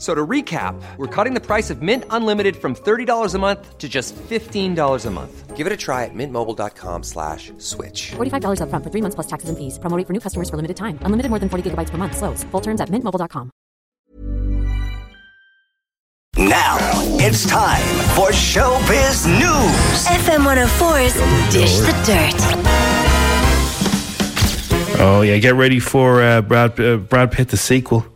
So to recap, we're cutting the price of Mint Unlimited from $30 a month to just $15 a month. Give it a try at mintmobile.com slash switch. $45 upfront for three months plus taxes and fees. Promo rate for new customers for limited time. Unlimited more than 40 gigabytes per month. Slows. Full terms at mintmobile.com. Now it's time for Showbiz News. FM 104's Dish the Dirt. Oh yeah, get ready for uh, Brad uh, Brad Pitt the sequel.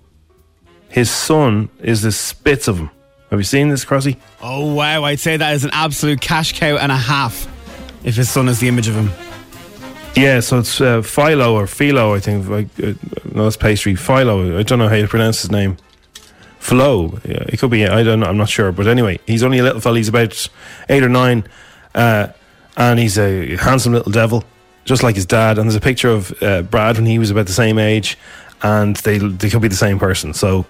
His son is the spits of him. Have you seen this, Crossy? Oh wow, I'd say that is an absolute cash cow and a half. If his son is the image of him. Yeah, so it's uh, Philo or Philo, I think. Like, uh, no, it's pastry. Philo. I don't know how you pronounce his name. Flo. Yeah, it could be. I don't know. I'm not sure. But anyway, he's only a little fella. He's about eight or nine, uh, and he's a handsome little devil, just like his dad. And there's a picture of uh, Brad when he was about the same age, and they they could be the same person. So.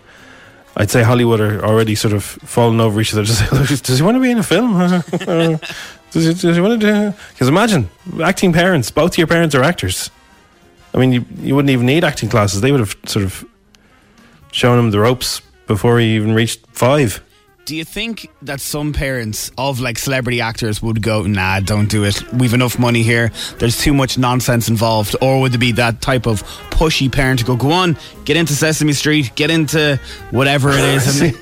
I'd say Hollywood are already sort of falling over each other. Does he want to be in a film? does, he, does he want to do? Because imagine acting parents. Both your parents are actors. I mean, you you wouldn't even need acting classes. They would have sort of shown him the ropes before he even reached five. Do you think that some parents of like celebrity actors would go, nah, don't do it. We've enough money here. There's too much nonsense involved. Or would there be that type of pushy parent to go, go on, get into Sesame Street, get into whatever it is. See,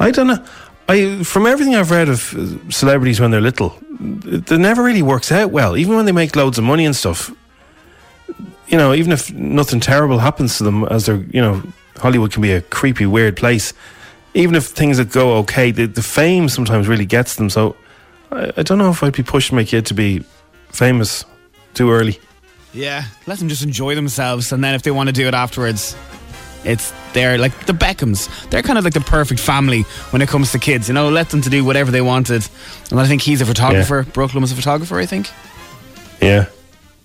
I don't know. I from everything I've read of uh, celebrities when they're little, it, it never really works out well. Even when they make loads of money and stuff, you know, even if nothing terrible happens to them, as they're, you know, Hollywood can be a creepy, weird place. Even if things that go okay, the, the fame sometimes really gets them. So I, I don't know if I'd be pushing my kid to be famous too early. Yeah, let them just enjoy themselves, and then if they want to do it afterwards, it's they're like the Beckhams. They're kind of like the perfect family when it comes to kids. You know, let them to do whatever they wanted. And I think he's a photographer. Brooklyn was a photographer, I think. Yeah,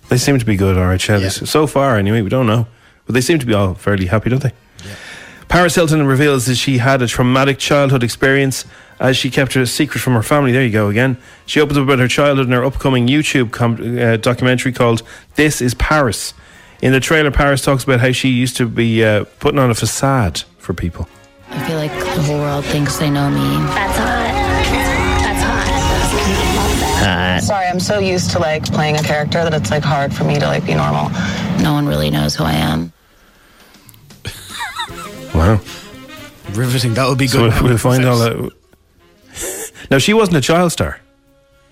they seem to be good. All right, yeah. So far, anyway, we don't know, but they seem to be all fairly happy, don't they? Paris Hilton reveals that she had a traumatic childhood experience as she kept it a secret from her family. There you go again. She opens up about her childhood in her upcoming YouTube com- uh, documentary called "This Is Paris." In the trailer, Paris talks about how she used to be uh, putting on a facade for people. I feel like the whole world thinks they know me. That's hot. That's hot. Sorry, I'm so used to like playing a character that it's like hard for me to like be normal. No one really knows who I am. Wow. Riveting. That would be So good. we'll find all that. now, she wasn't a child star.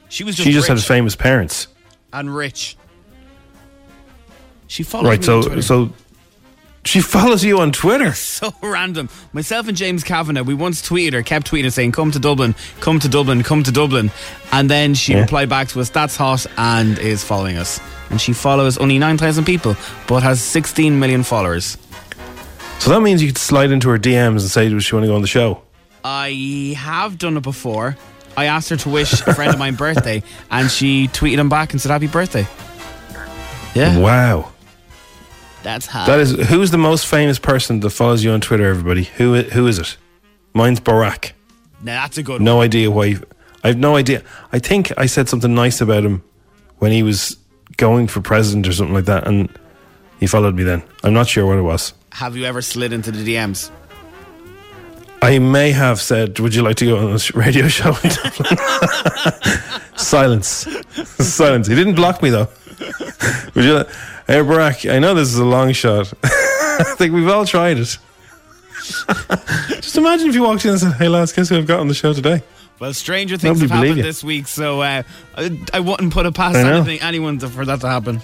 She was just she just rich had famous parents. and rich. She follows Right, me so on Twitter. so she follows you on Twitter. so random. Myself and James Kavanagh, we once tweeted her, kept tweeting saying, "Come to Dublin, come to Dublin, come to Dublin," and then she Yeah. replied back to us, "That's hot," and is following us. And she follows only nine thousand people, but has sixteen million followers. So that means you could slide into her DMs and say, "Does she want to go on the show?" I have done it before. I asked her to wish a friend of mine birthday, and she tweeted him back and said, "Happy birthday." Yeah, Wow. that's hot. That is who's the most famous person that follows you on Twitter. Everybody, who who is it? Mine's Barack. Now that's a good No one. idea why. I have no idea. I think I said something nice about him when he was going for president or something like that, and he followed me. Then I'm not sure what it was. Have you ever slid into the DMs? I may have said, "Would you like to go on this radio show?" in Dublin?" Silence. Silence. He didn't block me though. Would you? Like, hey, Barack. I know this is a long shot. I think we've all tried it. Just imagine if you walked in and said, "Hey lads, guess who I've got on the show today?" Well, stranger things Nobody have happened you. this week, so uh, I, I wouldn't put it past anything anyone to, for that to happen.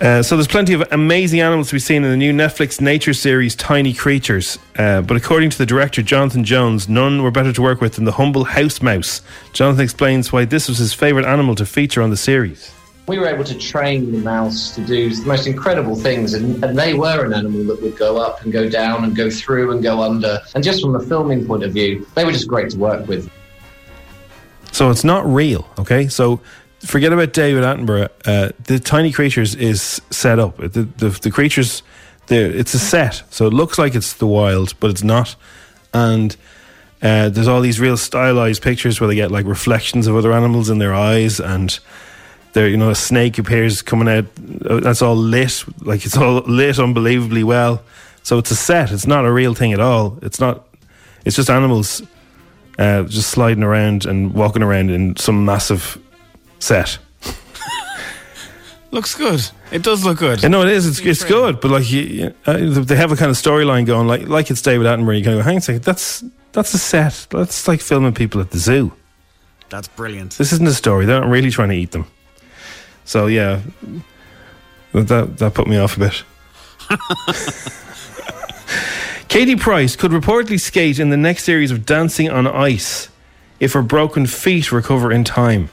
Uh, so there's plenty of amazing animals to be seen in the new Netflix nature series Tiny Creatures. Uh, but according to the director Jonathan Jones, none were better to work with than the humble house mouse. Jonathan explains why this was his favourite animal to feature on the series. We were able to train the mouse to do the most incredible things, and, and they were an animal that would go up and go down and go through and go under. And just from a filming point of view, they were just great to work with. So it's not real, okay? So forget about David Attenborough. Uh, the Tiny Creatures is set up. The the, the creatures, there it's a set, so it looks like it's the wild, but it's not. And uh, there's all these real stylized pictures where they get like reflections of other animals in their eyes, and there, you know, a snake appears coming out. uh, That's all lit, like it's all lit unbelievably well. So it's a set. It's not a real thing at all. It's not. It's just animals uh, just sliding around and walking around in some massive set. Looks good. It does look good. Yeah, no, it is. It's, it's good, but like you, you- uh, they have a kind of storyline going, like like it's David Attenborough. You kind of go, hang on a second, that's that's a set. That's like filming people at the zoo. That's brilliant. This isn't a story. They're not really trying to eat them. So yeah, that that put me off a bit. Katie Price could reportedly skate in the next series of Dancing on Ice if her broken feet recover in time.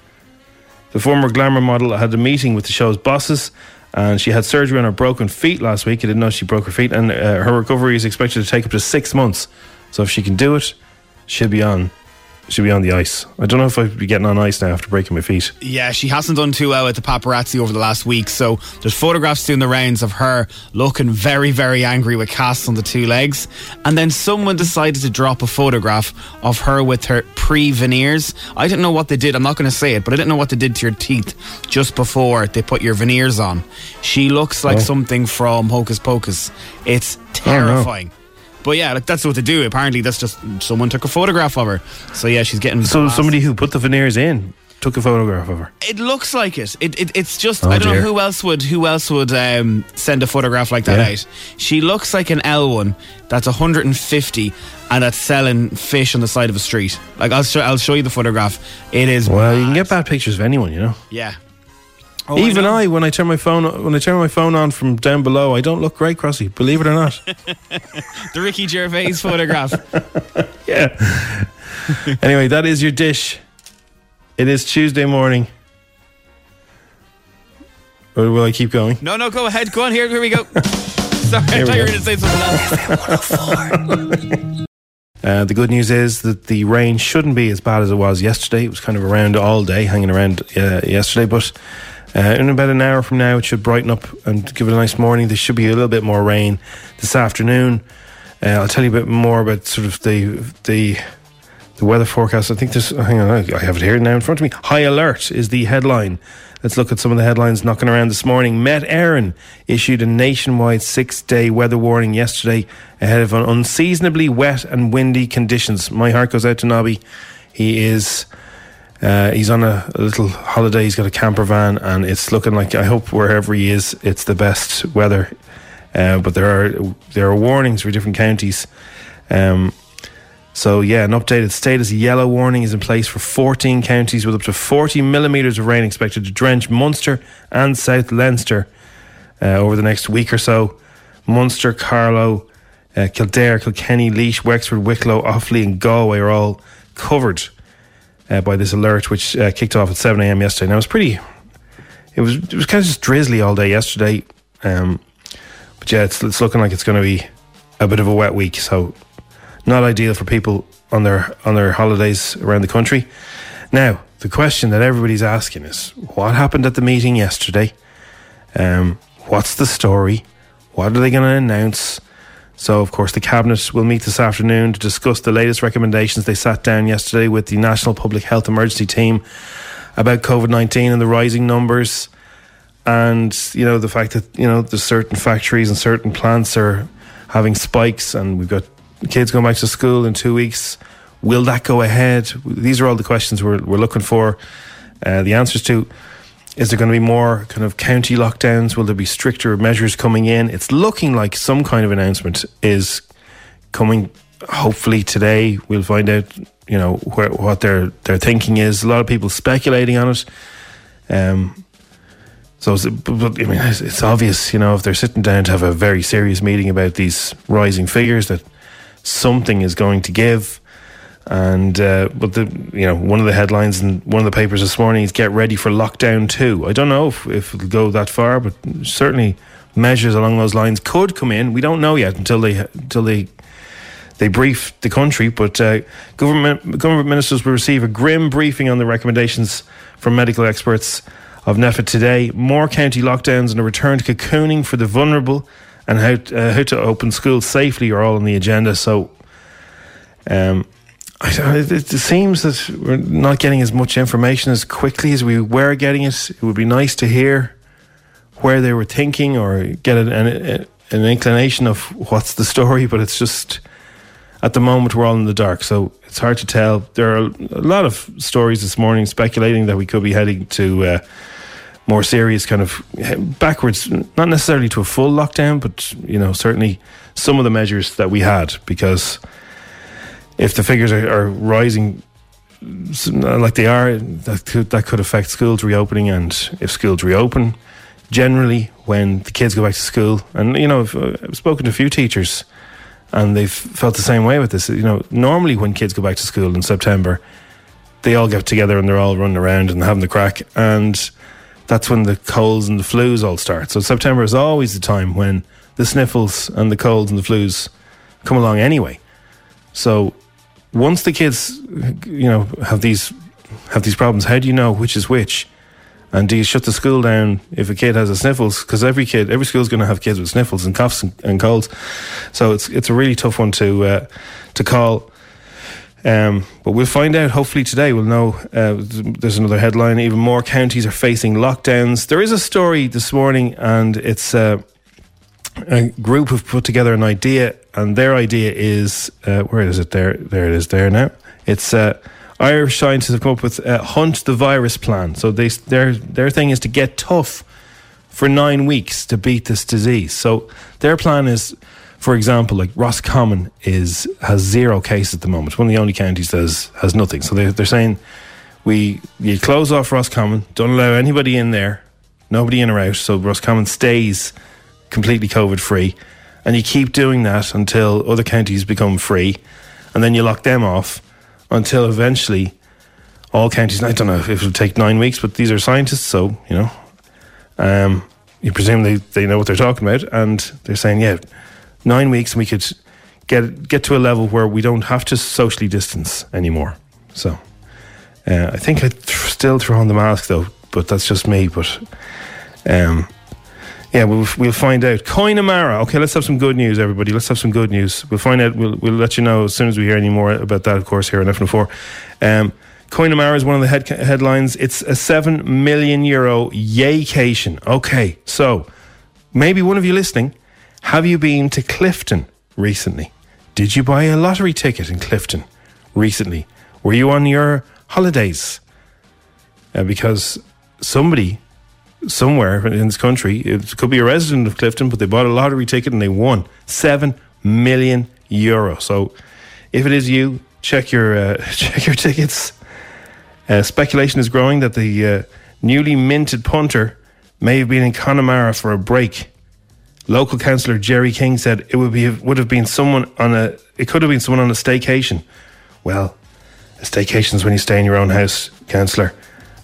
The former glamour model had a meeting with the show's bosses, and she had surgery on her broken feet last week. I didn't know she broke her feet, and uh, her recovery is expected to take up to six months. So if she can do it, she'll be on. She'll be on the ice. I don't know if I'd be getting on ice now after breaking my feet. Yeah, she hasn't done too well with the paparazzi over the last week. So there's photographs doing the rounds of her looking very, very angry with casts on the two legs. And then someone decided to drop a photograph of her with her pre veneers. I didn't know what they did. I'm not going to say it, but I didn't know what they did to your teeth just before they put your veneers on. She looks like Oh. something from Hocus Pocus. It's oh, terrifying. But yeah, like that's what they do. Apparently, that's just someone took a photograph of her. So yeah, she's getting. So somebody who put the veneers in took a photograph of her. It looks like it. It, it it's just Oh, I don't dear. know who else would who else would um, send a photograph like that Yeah. out. She looks like an L one that's 150 and that's selling fish on the side of a street. Like I'll show I'll show you the photograph. It is Well, you can get bad pictures of anyone, you know. yeah. Oh, Even I, I, when I turn my phone when I turn my phone on from down below, I don't look great, Crossy. Believe it or not. the Ricky Gervais photograph. yeah. anyway, that is your dish. It is Tuesday morning. Or will I keep going? No, no, go ahead. Go on here. Here we go. Sorry, I Here we thought you were going to say something else. Uh, the good news is that the rain shouldn't be as bad as it was yesterday. It was kind of around all day, hanging around uh, yesterday, but uh, in about an hour from now, it should brighten up and give it a nice morning. There should be a little bit more rain this afternoon. Uh, I'll tell you a bit more about sort of the the the weather forecast. I think there's. Hang on, I have it here now in front of me. High alert is the headline. Let's look at some of the headlines knocking around this morning. Met Éireann issued a nationwide six day weather warning yesterday ahead of unseasonably wet and windy conditions. My heart goes out to Nobby. He is. Uh, he's on a, a little holiday. He's got a camper van, and it's looking like I hope wherever he is, it's the best weather. Uh, but there are there are warnings for different counties. Um, so yeah, an updated status yellow warning is in place for 14 counties with up to 40 millimeters of rain expected to drench Munster and South Leinster uh, over the next week or so. Munster, Carlow, uh, Kildare, Kilkenny, Laois, Wexford, Wicklow, Offaly, and Galway are all covered uh, by this alert, which uh, kicked off at 7 a.m. yesterday. Now it was pretty. It was it was kind of just drizzly all day yesterday, um, but yeah, it's it's looking like it's going to be a bit of a wet week. So not ideal for people on their on their holidays around the country. Now, the question that everybody's asking is, what happened at the meeting yesterday? Um, what's the story? What are they going to announce? So, of course, the cabinet will meet this afternoon to discuss the latest recommendations. They sat down yesterday with the National Public Health Emergency Team about COVID nineteen and the rising numbers, and you know the fact that you know there's certain factories and certain plants are having spikes, and we've got kids going back to school in two weeks. Will that go ahead? These are all the questions we're, we're looking for uh, the answers to. Is there going to be more kind of county lockdowns? Will there be stricter measures coming in? It's looking like some kind of announcement is coming. Hopefully today, we'll find out. You know where, what their their thinking is. A lot of people speculating on it. Um, So, but, I mean, it's obvious, you know, if they're sitting down to have a very serious meeting about these rising figures, that something is going to give. And uh, but the you know one of the headlines in one of the papers this morning is "Get ready for lockdown two. I don't know if, if it'll go that far, but certainly measures along those lines could come in. We don't know yet until they until they they brief the country. But uh, government government ministers will receive a grim briefing on the recommendations from medical experts of NPHET today. More county lockdowns and a return to cocooning for the vulnerable, and how uh, how to open schools safely are all on the agenda. So. Um, it seems that we're not getting as much information as quickly as we were getting it. It would be nice to hear where they were thinking or get an, an, an inclination of what's the story, but it's just at the moment we're all in the dark, so it's hard to tell. There are a lot of stories this morning speculating that we could be heading to uh, more serious kind of backwards, not necessarily to a full lockdown, but you know certainly some of the measures that we had because if the figures are, are rising like they are, that could, that could affect schools reopening. And if schools reopen, generally when the kids go back to school, and you know, I've, uh, I've spoken to a few teachers, and they've felt the same way with this. You know, normally when kids go back to school in September, they all get together and they're all running around and having the crack, and that's when the colds and the flus all start. So September is always the time when the sniffles and the colds and the flus come along anyway. So once the kids, you know, have these have these problems, how do you know which is which? And do you shut the school down if a kid has a sniffles? Because every kid, every school is going to have kids with sniffles and coughs and, and colds. So it's it's a really tough one to uh, to call. Um, but we'll find out hopefully today. We'll know. Uh, there's another headline. Even more counties are facing lockdowns. There is a story this morning, and it's uh, a group have put together an idea, and their idea is uh, where is it? There, there it is. There now. It's uh, Irish scientists have come up with a hunt the virus plan. So they their their thing is to get tough for nine weeks to beat this disease. So their plan is, for example, like Roscommon is has zero cases at the moment. One of the only counties that has, has nothing. So they, they're saying we you close off Roscommon, don't allow anybody in there, nobody in or out. So Roscommon stays completely COVID free. And you keep doing that until other counties become free. And then you lock them off until eventually all counties, I don't know if it'll take nine weeks, but these are scientists, so, you know, um, you presume they, they know what they're talking about. And they're saying, yeah, nine weeks and we could get, get to a level where we don't have to socially distance anymore. So uh, I think I th- still throw on the mask though, but that's just me. But um, yeah, we'll, we'll find out. Connemara. Okay, let's have some good news, everybody. Let's have some good news. We'll find out. We'll, we'll let you know as soon as we hear any more about that, of course, here on FM4. Um, Connemara is one of the head, headlines. It's a 7 million euro yaycation. Okay, so maybe one of you listening, have you been to Clifden recently? Did you buy a lottery ticket in Clifden recently? Were you on your holidays? Uh, because somebody somewhere in this country. It could be a resident of Clifden, but they bought a lottery ticket and they won seven million euro. So, if it is you, check your uh, check your tickets. Uh, speculation is growing that the uh, newly minted punter may have been in Connemara for a break. Local councillor Jerry King said it would be would have been someone on a it could have been someone on a staycation. Well, a staycation is when you stay in your own house, councillor.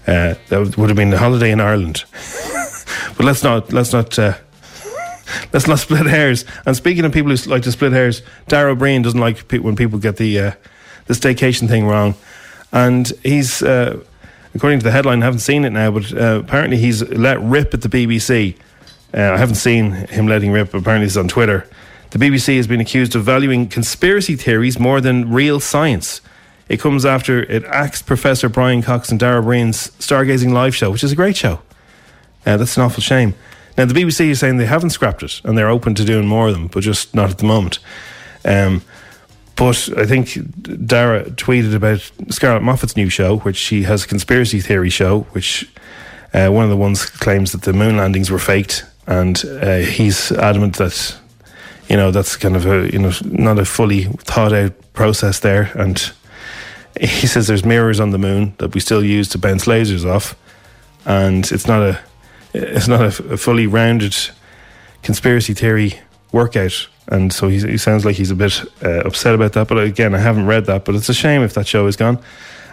Uh, that would have been a holiday in Ireland. but let's not let's not uh, let's not split hairs. And speaking of people who like to split hairs, Dara Ó Briain doesn't like pe- when people get the uh, the staycation thing wrong, and he's uh, according to the headline, I haven't seen it now, but uh, apparently he's let rip at the BBC. Uh, I haven't seen him letting rip. Apparently, it's on Twitter. The BBC has been accused of valuing conspiracy theories more than real science. It comes after it axed Professor Brian Cox and Dara Ó Briain's Stargazing Live show, which is a great show. Uh, that's an awful shame. Now, the BBC is saying they haven't scrapped it and they're open to doing more of them, but just not at the moment. Um, but I think Dara tweeted about Scarlett Moffatt's new show, which she has a conspiracy theory show, which uh, one of the ones claims that the moon landings were faked, and uh, he's adamant that you know that's kind of a you know not a fully thought out process there, and he says there's mirrors on the moon that we still use to bounce lasers off, and it's not a it's not a, fully rounded conspiracy theory workout. And so he, he sounds like he's a bit uh, upset about that. But again, I haven't read that, but it's a shame if that show is gone.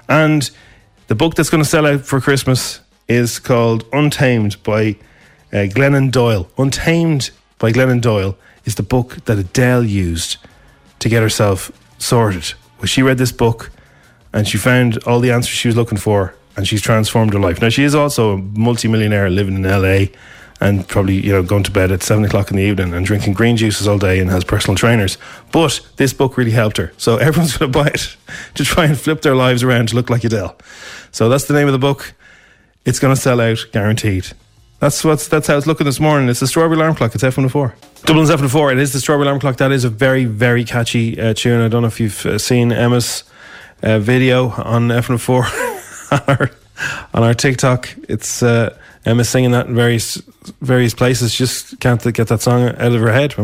And the book that's going to sell out for Christmas is called Untamed by uh, Glennon Doyle. Untamed by Glennon Doyle is the book that Adele used to get herself sorted. Well, she read this book and she found all the answers she was looking for and she's transformed her life. Now, she is also a multimillionaire living in LA and probably, you know, going to bed at seven o'clock in the evening and drinking green juices all day and has personal trainers. But this book really helped her. So everyone's going to buy it to try and flip their lives around to look like Adele. So that's the name of the book. It's going to sell out, guaranteed. That's what's that's how it's looking this morning. It's the Strawberry Alarm Clock. It's F104. Dublin's F104. It is the Strawberry Alarm Clock. That is a very very catchy uh, tune. I don't know if you've uh, seen Emma's uh, video on F104 on our on our TikTok. It's uh, Emma singing that in various various places. Just can't get that song out of her head.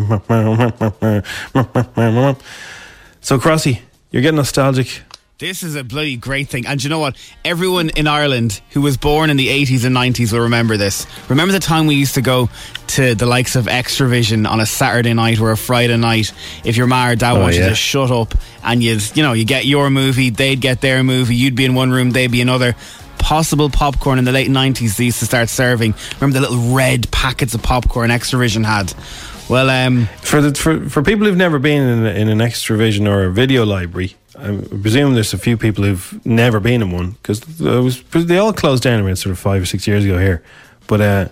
so Crossy, you're getting nostalgic. This is a bloody great thing. And you know what? Everyone in Ireland who was born in the 80s and 90s will remember this. Remember the time we used to go to the likes of Extravision on a Saturday night or a Friday night if your ma or dad Oh, wanted yeah. to shut up and you'd, you know, you get your movie, they'd get their movie, you'd be in one room, they'd be another. Possible popcorn in the late 90s they used to start serving. Remember the little red packets of popcorn Extravision had? Well, um, For the for, for people who've never been in, in an Extravision or a video library, I presume there's a few people who've never been in one because they all closed down around sort of five or six years ago here. But uh,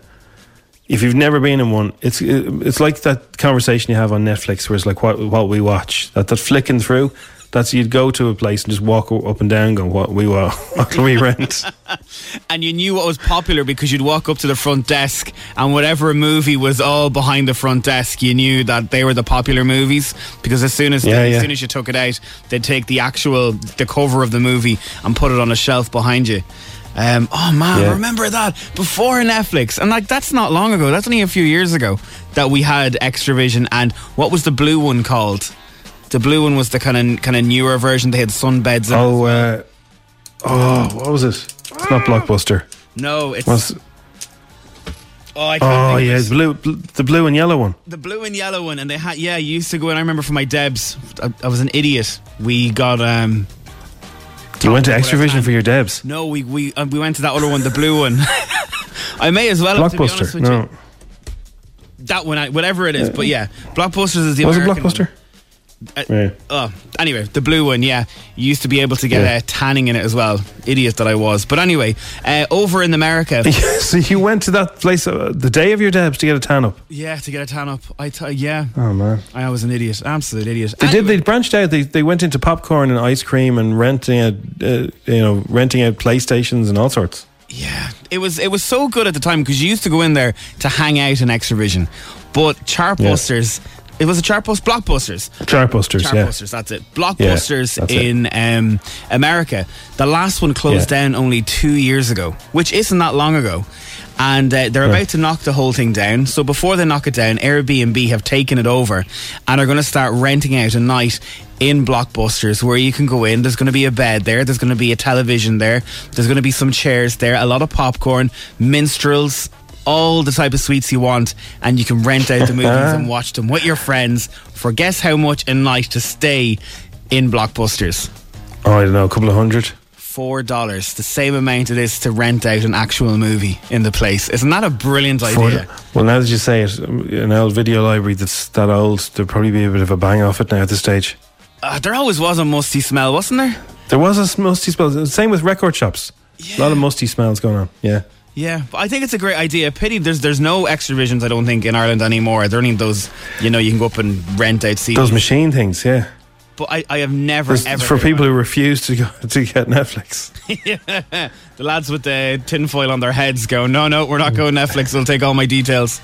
if you've never been in one, it's it's like that conversation you have on Netflix where it's like what what we watch that that flicking through. That's you'd go to a place and just walk up and down, go what we wa- what can we rent? and you knew what was popular because you'd walk up to the front desk and whatever movie was all behind the front desk, you knew that they were the popular movies because as soon as Yeah, as yeah. soon as you took it out, they'd take the actual the cover of the movie and put it on a shelf behind you. Um, oh man, Yeah. remember that before Netflix, and like that's not long ago. That's only a few years ago that we had Extravision. And what was the blue one called? The blue one was the kind of kind of newer version. They had sunbeds. in it. oh, uh, oh, what was it? It's not Blockbuster. no, it's Was oh, I oh yeah, it. it's blue, bl- the blue and yellow one. The blue and yellow one, and they had yeah. You used to go in. I remember for my Debs, I, I was an idiot. We got um. You went to what I Extravision for your Debs. No, we we uh, we went to that other one, the blue one. I may as well have, to be honest Blockbuster. with No, you. That one, I- whatever it is, but yeah, Blockbusters is the was it American Blockbuster? Uh, Yeah. Oh, anyway, the blue one, yeah. You used to be able to get Yeah. uh, tanning in it as well. Idiot that I was. But anyway, uh, over in America, so you went to that place uh, the day of your Debs to get a tan up. yeah, to get a tan up. I t- yeah, Oh man. I was an idiot, absolute idiot. They did. They branched out. They they went into popcorn and ice cream and renting out, uh, you know, renting out PlayStations and all sorts. Yeah, it was it was so good at the time because you used to go in there to hang out in Extravision, but Chartbusters, it was a Chartbust Blockbusters. Chartbusters, yeah. Chartbusters, that's it. Blockbusters that's it. in um, America. The last one closed Yeah. down only two years ago, which isn't that long ago. And uh, they're about to knock the whole thing down. So before they knock it down, Airbnb have taken it over and are going to start renting out a night in Blockbusters where you can go in. There's going to be a bed there. There's going to be a television there. There's going to be some chairs there. A lot of popcorn, minstrels, all the type of sweets you want, and you can rent out the movies and watch them with your friends for guess how much a night to stay in Blockbusters. Oh, I don't know, a couple of hundred. Four dollars, the same amount it is to rent out an actual movie in the place. Isn't that a brilliant idea? well, now that you say it, um, an old video library that's that old, there'd probably be a bit of a bang off it now at this stage. Uh, there always was a musty smell, wasn't there? There was a musty smell. Same with record shops. A lot of musty smells going on. Yeah. Yeah, but I think it's a great idea. Pity there's there's no Extravisions. I don't think in Ireland anymore. There are only those, you know, you can go up and rent out CDs. Those machine things, yeah. But I, I have never It's ever for people who refuse to go to get Netflix. it. the lads with the tinfoil on their heads go, no, no, we're not going Netflix. They'll take all my details.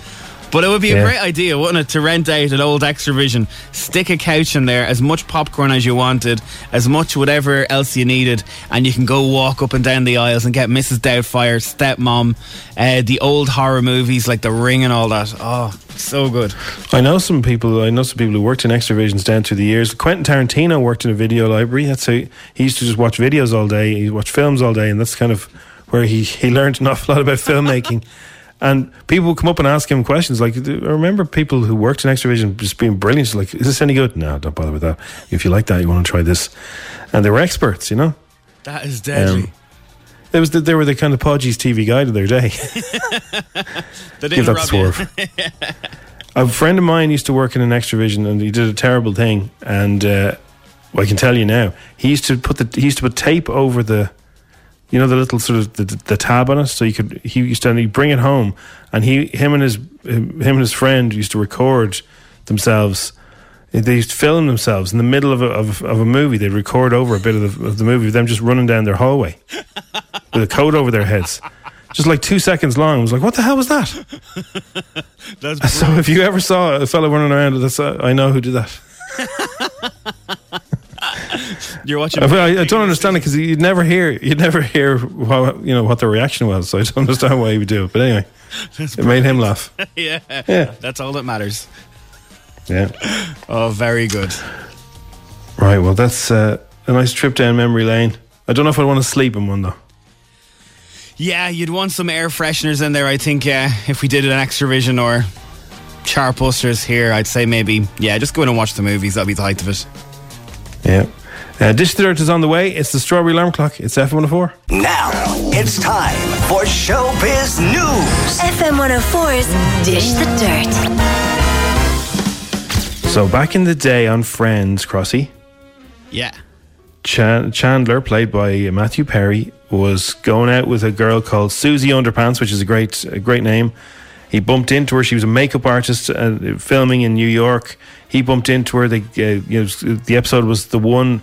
But it would be a great idea, wouldn't it, to rent out an old Extravision, stick a couch in there, as much popcorn as you wanted, as much whatever else you needed, and you can go walk up and down the aisles and get Mrs. Doubtfire, Stepmom, uh, the old horror movies like The Ring and all that. Oh, so good. I know some people. I know some people who worked in Extravisions down through the years. Quentin Tarantino worked in a video library. That's how he, he used to just watch videos all day. He watched films all day, and that's kind of where he he learned an awful lot about filmmaking. And people would come up and ask him questions. Like, I remember people who worked in Extravision just being brilliant. Like, is this any good? No, don't bother with that. If you like that, you want to try this. And they were experts, you know? That is deadly. Um, it was the, they were the kind of Podgy's TV guide of their day. They Give that swerve. a friend of mine used to work in an Extravision, and he did a terrible thing. And uh, well, I can tell you now, he used to put the he used to put tape over the, you know, the little sort of the, the tab on it, so you could he used to and he'd bring it home, and he him and his him and his friend used to record themselves. They used to film themselves in the middle of a, of, of a movie. They'd record over a bit of the, of the movie of them just running down their hallway with a coat over their heads, just like two seconds long. I was like, "What the hell was that?" That's So if you ever saw a fellow running around, that's uh, I know who did that. You're watching. I, I, don't understand it because you'd never hear you'd never hear what you know what the reaction was. So I don't understand why he would do it. But anyway, it made him laugh. yeah. Yeah. That's all that matters. Yeah. Oh, very good. Right. Well, that's uh, a nice trip down memory lane. I don't know if I want to sleep in one though. Yeah, you'd want some air fresheners in there. I think uh, if we did an Extravision or Chartbusters here, I'd say maybe yeah, just go in and watch the movies. That'd be the height of it. Yeah. Uh, Dish the Dirt is on the way. It's the Strawberry Alarm Clock. It's F104. Now it's time for Showbiz News. FM 104's Dish the Dirt. So back in the day on Friends, Crossy, Yeah. Chan- Chandler, played by Matthew Perry, was going out with a girl called Susie Underpants, which is a great, a great name. He bumped into her. She was a makeup artist uh, filming in New York. He bumped into her. They, uh, you know, the episode was the one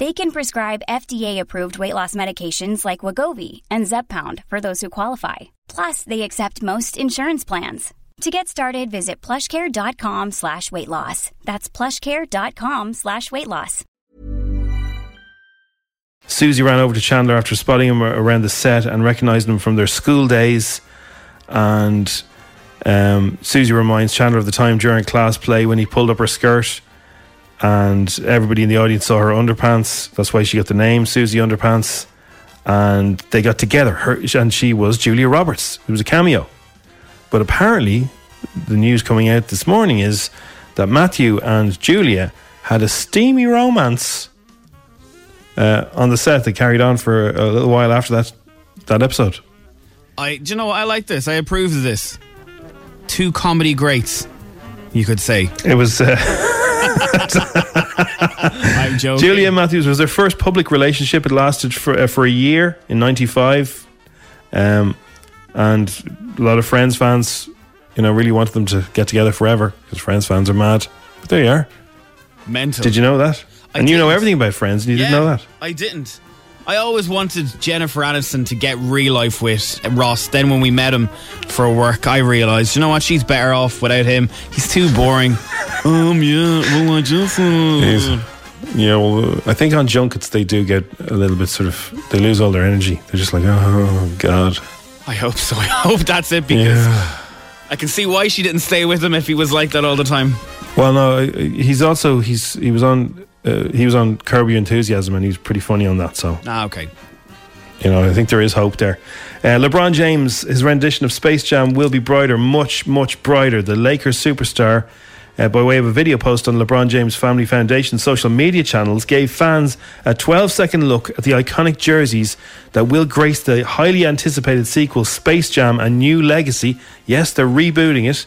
They can prescribe FDA-approved weight loss medications like Wegovy and Zepbound for those who qualify. Plus, they accept most insurance plans. To get started, visit plushcare.com slash weight loss. That's plushcare.com slash weight loss. Susie ran over to Chandler after spotting him around the set and recognized him from their school days. And um, Susie reminds Chandler of the time during class play when he pulled up her skirt and everybody in the audience saw her underpants. That's why she got the name Susie Underpants. And they got together. Her, and she was Julia Roberts. It was a cameo. But apparently, the news coming out this morning is that Matthew and Julia had a steamy romance uh, on the set that carried on for a little while after that that episode. I, do you know, what? I like this. I approve of this. Two comedy greats, you could say. It was. Uh, I'm joking. Julia Matthews was their first public relationship. It lasted for uh, for a year in '95, um, and a lot of Friends fans, you know, really wanted them to get together forever because Friends fans are mad. But there you are. Mental. Did you know that? I and you know everything about Friends, and you didn't know that. I didn't. I always wanted Jennifer Aniston to get real life with Ross. Then when we met him for work, I realised, you know what, she's better off without him. He's too boring. um, yeah, well, I just. Uh, Yeah, well, uh, I think on junkets they do get a little bit sort of they lose all their energy. They're just like, oh god. I hope so. I hope that's it because I can see why she didn't stay with him if he was like that all the time. Well, no, he's also he's he was on uh, he was on Curb Your Enthusiasm, and he was pretty funny on that. So Ah, okay. you know, I think there is hope there. Uh, LeBron James, his rendition of Space Jam will be brighter, much, much brighter. The Lakers superstar, uh, by way of a video post on LeBron James Family Foundation social media channels, gave fans a 12 second look at the iconic jerseys that will grace the highly anticipated sequel, Space Jam A New Legacy. Yes, they're rebooting it.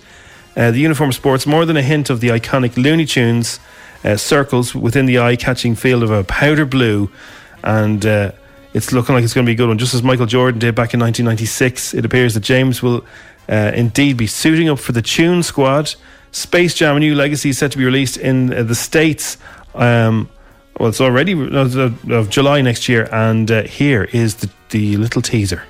Uh, the uniform sports more than a hint of the iconic Looney Tunes uh, circles within the eye catching field of a powder blue. And uh, it's looking like it's going to be a good one. Just as Michael Jordan did back in 1996, it appears that James will uh, indeed be suiting up for the Tune Squad. Space Jam: A New Legacy is set to be released in uh, the states. Um, well, it's already of of July next year, and uh, here is the, the little teaser.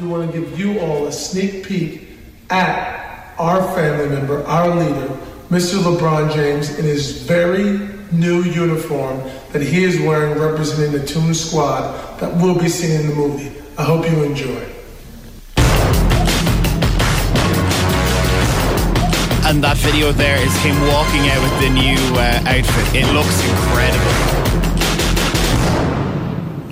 We want to give you all a sneak peek at our family member, our leader, Mr. LeBron James, in his very new uniform that he is wearing representing the Tune Squad that we'll be seeing in the movie. I hope you enjoy. And that video there is him walking out with the new uh, outfit. It looks incredible.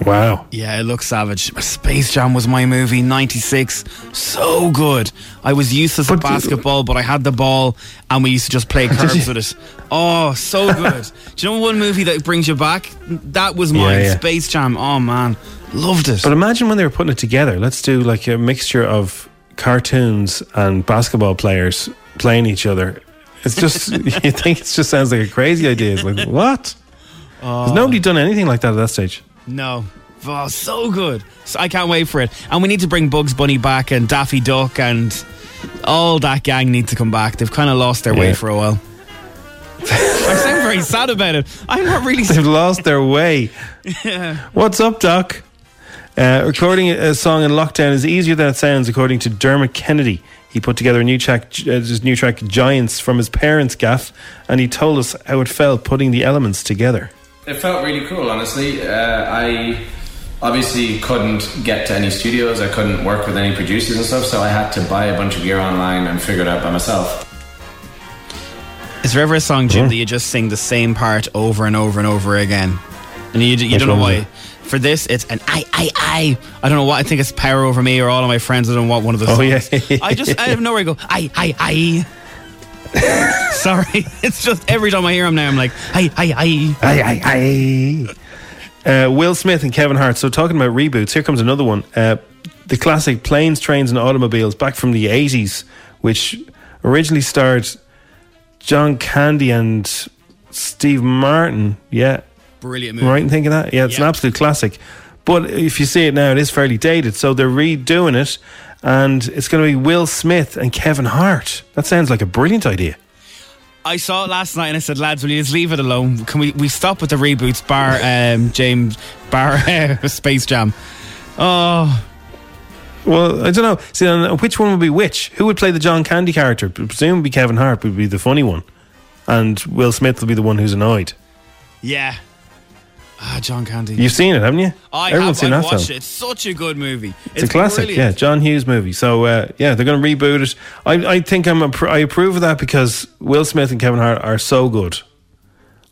Wow. Yeah, it looks savage. Space Jam was my movie, 96. So good. I was useless at uh, basketball, but I had the ball and we used to just play cards with it. Oh, so good. Do you know one movie that brings you back? That was mine, Yeah, yeah. Space Jam. Oh, man. Loved it. But imagine when they were putting it together. Let's do like a mixture of cartoons and basketball players playing each other. It's just you think it just sounds like a crazy idea. It's like what? Oh. Has nobody done anything like that at that stage? No. Oh, so good. So I can't wait for it. And we need to bring Bugs Bunny back and Daffy Duck and all that gang need to come back. They've kind of lost their way for a while. I sound very sad about it. I'm not really. They've lost their way. yeah. What's up, Doc? Uh, recording a song in lockdown is easier than it sounds, according to Dermot Kennedy. He put together a new track, uh, his new track "Giants" from his parents' gaff, and he told us how it felt putting the elements together. It felt really cool, honestly. Uh, I obviously couldn't get to any studios, I couldn't work with any producers and stuff, so I had to buy a bunch of gear online and figure it out by myself. Is there ever a song, Jim, that you just sing the same part over and over and over again? And you, you don't know why. For this, it's an I, I, I. I don't know what. I think it's Power Over Me or All of My Friends. I don't know what one of those Oh, yeah. songs. I just, I have nowhere to go. I, I, I. Sorry. It's just every time I hear him now, I'm like, I, I, I. Aye, aye, aye. Uh, Will Smith and Kevin Hart. So talking about reboots, here comes another one. Uh, the classic Planes, Trains and Automobiles back from the 80s, which originally starred John Candy and Steve Martin. Yeah. Brilliant movie. right in thinking that? Yeah, it's an absolute classic. But if you see it now, it is fairly dated. So they're redoing it, and it's going to be Will Smith and Kevin Hart. That sounds like a brilliant idea. I saw it last night and I said, lads, will you just leave it alone? Can we, we stop with the reboots, bar um, James, bar uh, Space Jam? Oh, Well, I don't know. See, uh, which one would be which? Who would play the John Candy character? Presumably Kevin Hart would be the funny one, and Will Smith will be the one who's annoyed. yeah. Ah, John Candy. You've seen it, haven't you? I Everyone's have. seen I've that watched film. it. It's such a good movie. It's, a classic, brilliant. yeah. John Hughes movie. So uh, yeah, they're going to reboot it. I, I think I'm appro- I approve of that because Will Smith and Kevin Hart are so good.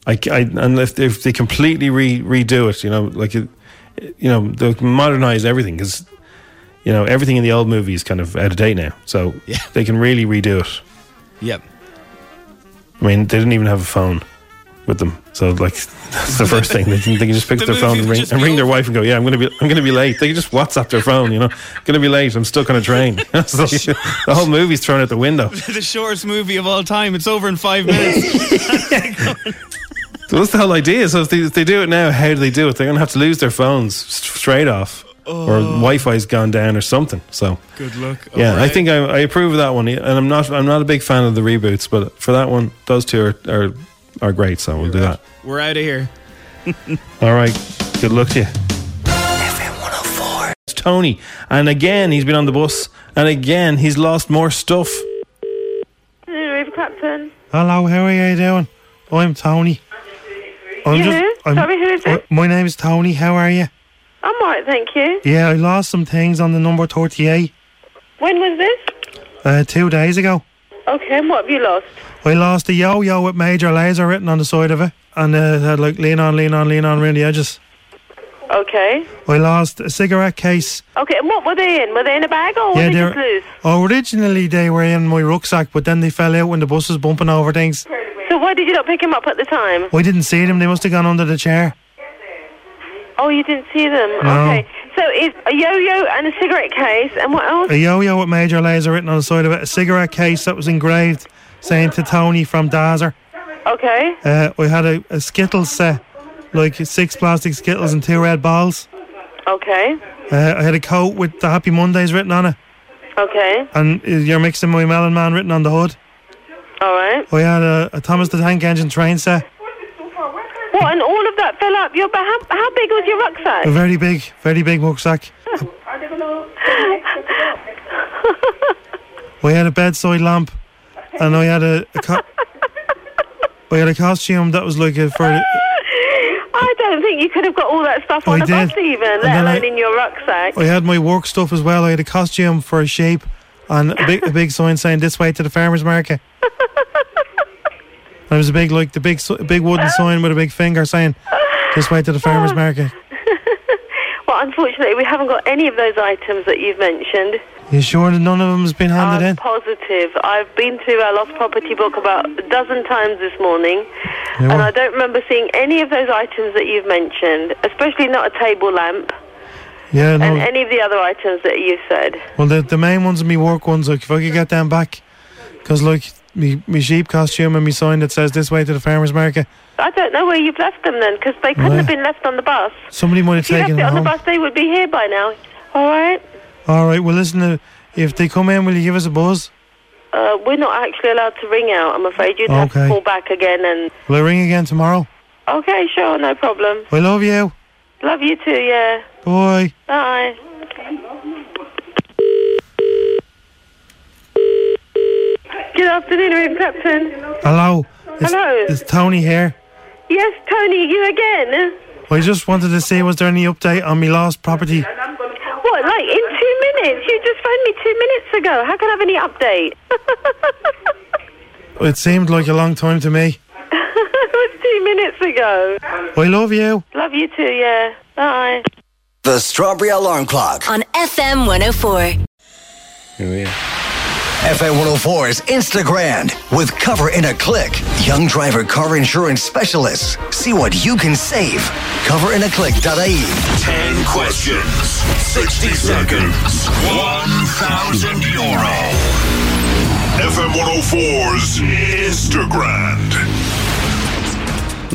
I, I and if, if they completely re, redo it, you know, like it, you know, they modernize everything because you know everything in the old movie is kind of out of date now. So Yeah. they can really redo it. Yep. I mean, they didn't even have a phone with them, so like that's the first thing. They can, they can just pick The up their phone and ring, and ring their wife and go, "Yeah, I'm gonna be, I'm gonna be late." They can just WhatsApp their phone, you know, "Gonna be late. I'm stuck on a train." So the whole movie's thrown out the window. the shortest movie of all time. It's over in five minutes. So that's the whole idea. So if they, if they do it now, how do they do it? They're gonna have to lose their phones straight off, or oh. Wi-Fi's gone down or something. So Good luck. yeah, I think I, I approve of that one, and I'm not I'm not a big fan of the reboots, but for that one, those two are are, are great. So we'll do that. We're out of here. All right. Good luck to you. It's Tony. And again, he's been on the bus. And again, he's lost more stuff. River Clapton. Hello, how are you doing? I'm Tony. I'm You who? Sorry, who is it? uh, My name's Tony. How are you? I'm alright, thank you. Yeah, I lost some things on the number 38 When was this? uh, two days ago. Okay, and what have you lost? I lost a yo-yo with Major Lazer written on the side of it. and uh, it had like lean on, lean on, lean on around the edges. Okay. I lost a cigarette case. Okay, and what were they in? Were they in a bag or were Yeah, they loose? Originally, they were in my rucksack, but then they fell out when the bus was bumping over things. So why did you not pick them up at the time? I didn't see them. They must have gone under the chair. Oh, you didn't see them. No. Okay. So it's a yo-yo and a cigarette case, and what else? A yo-yo with Major Lazer written on the side of it. A cigarette case that was engraved saying to Tony from Dazer. Okay. Uh, I had a, a Skittles set, like six plastic Skittles and two red balls. Okay. Uh, I had a coat with the Happy Mondays written on it, Okay. and you're mixing my Melon Man written on the hood. All right. I had a, a Thomas the Tank Engine train set, What? And all that fell up your. How, how big was your rucksack? a very big, very big rucksack. we had a bedside lamp, and I had a, a co- I had a costume that was like a for. I don't think you could have got all that stuff on I a bus even, And let then I- alone in your rucksack. I had my work stuff as well. I had a costume for a sheep and a big, a big sign saying "This way to the farmers market." There was a big, like the big, big wooden sign with a big finger saying "This way to the farmers ah. market." Well, unfortunately, we haven't got any of those items that you've mentioned. You sure that none of them has been handed I'm in? positive. I've been through our lost property book about a dozen times this morning, Yeah, and I don't remember seeing any of those items that you've mentioned, especially not a table lamp Yeah, no. and any of the other items that you said. Well, the the main ones and me work ones, like if I could get them back, because like me me sheep costume and me sign that says "This way to the farmers market." I don't know where you've left them then, because they couldn't have been left on the bus. Somebody might have If you left taken it them on the home. bus, they would be here by now. All right. All right. Well, listen. Uh, if they come in, will you give us a buzz? Uh, we're not actually allowed to ring out. I'm afraid you'd have Okay. to call back again. And Will I ring again tomorrow? okay, sure, no problem. I love you. Love you too. Yeah. Bye. Bye. Good afternoon, Captain. Hello. It's, Hello. It's Tony here. Yes, Tony, you again? I just wanted to see was there any update on my last property? What, like in two minutes? You just phoned me two minutes ago. How can I have any update? It seemed like a long time to me. it was two minutes ago. I love you. Love you too, yeah. Bye. The Strawberry Alarm Clock. On FM 104. Here we are. FM 104's Instagram with Cover in a Click. Young driver car insurance specialists. See what you can save. Coverinaclick.ie. 10 questions, 60 seconds, 1,000 euro. FM 104's Instagram.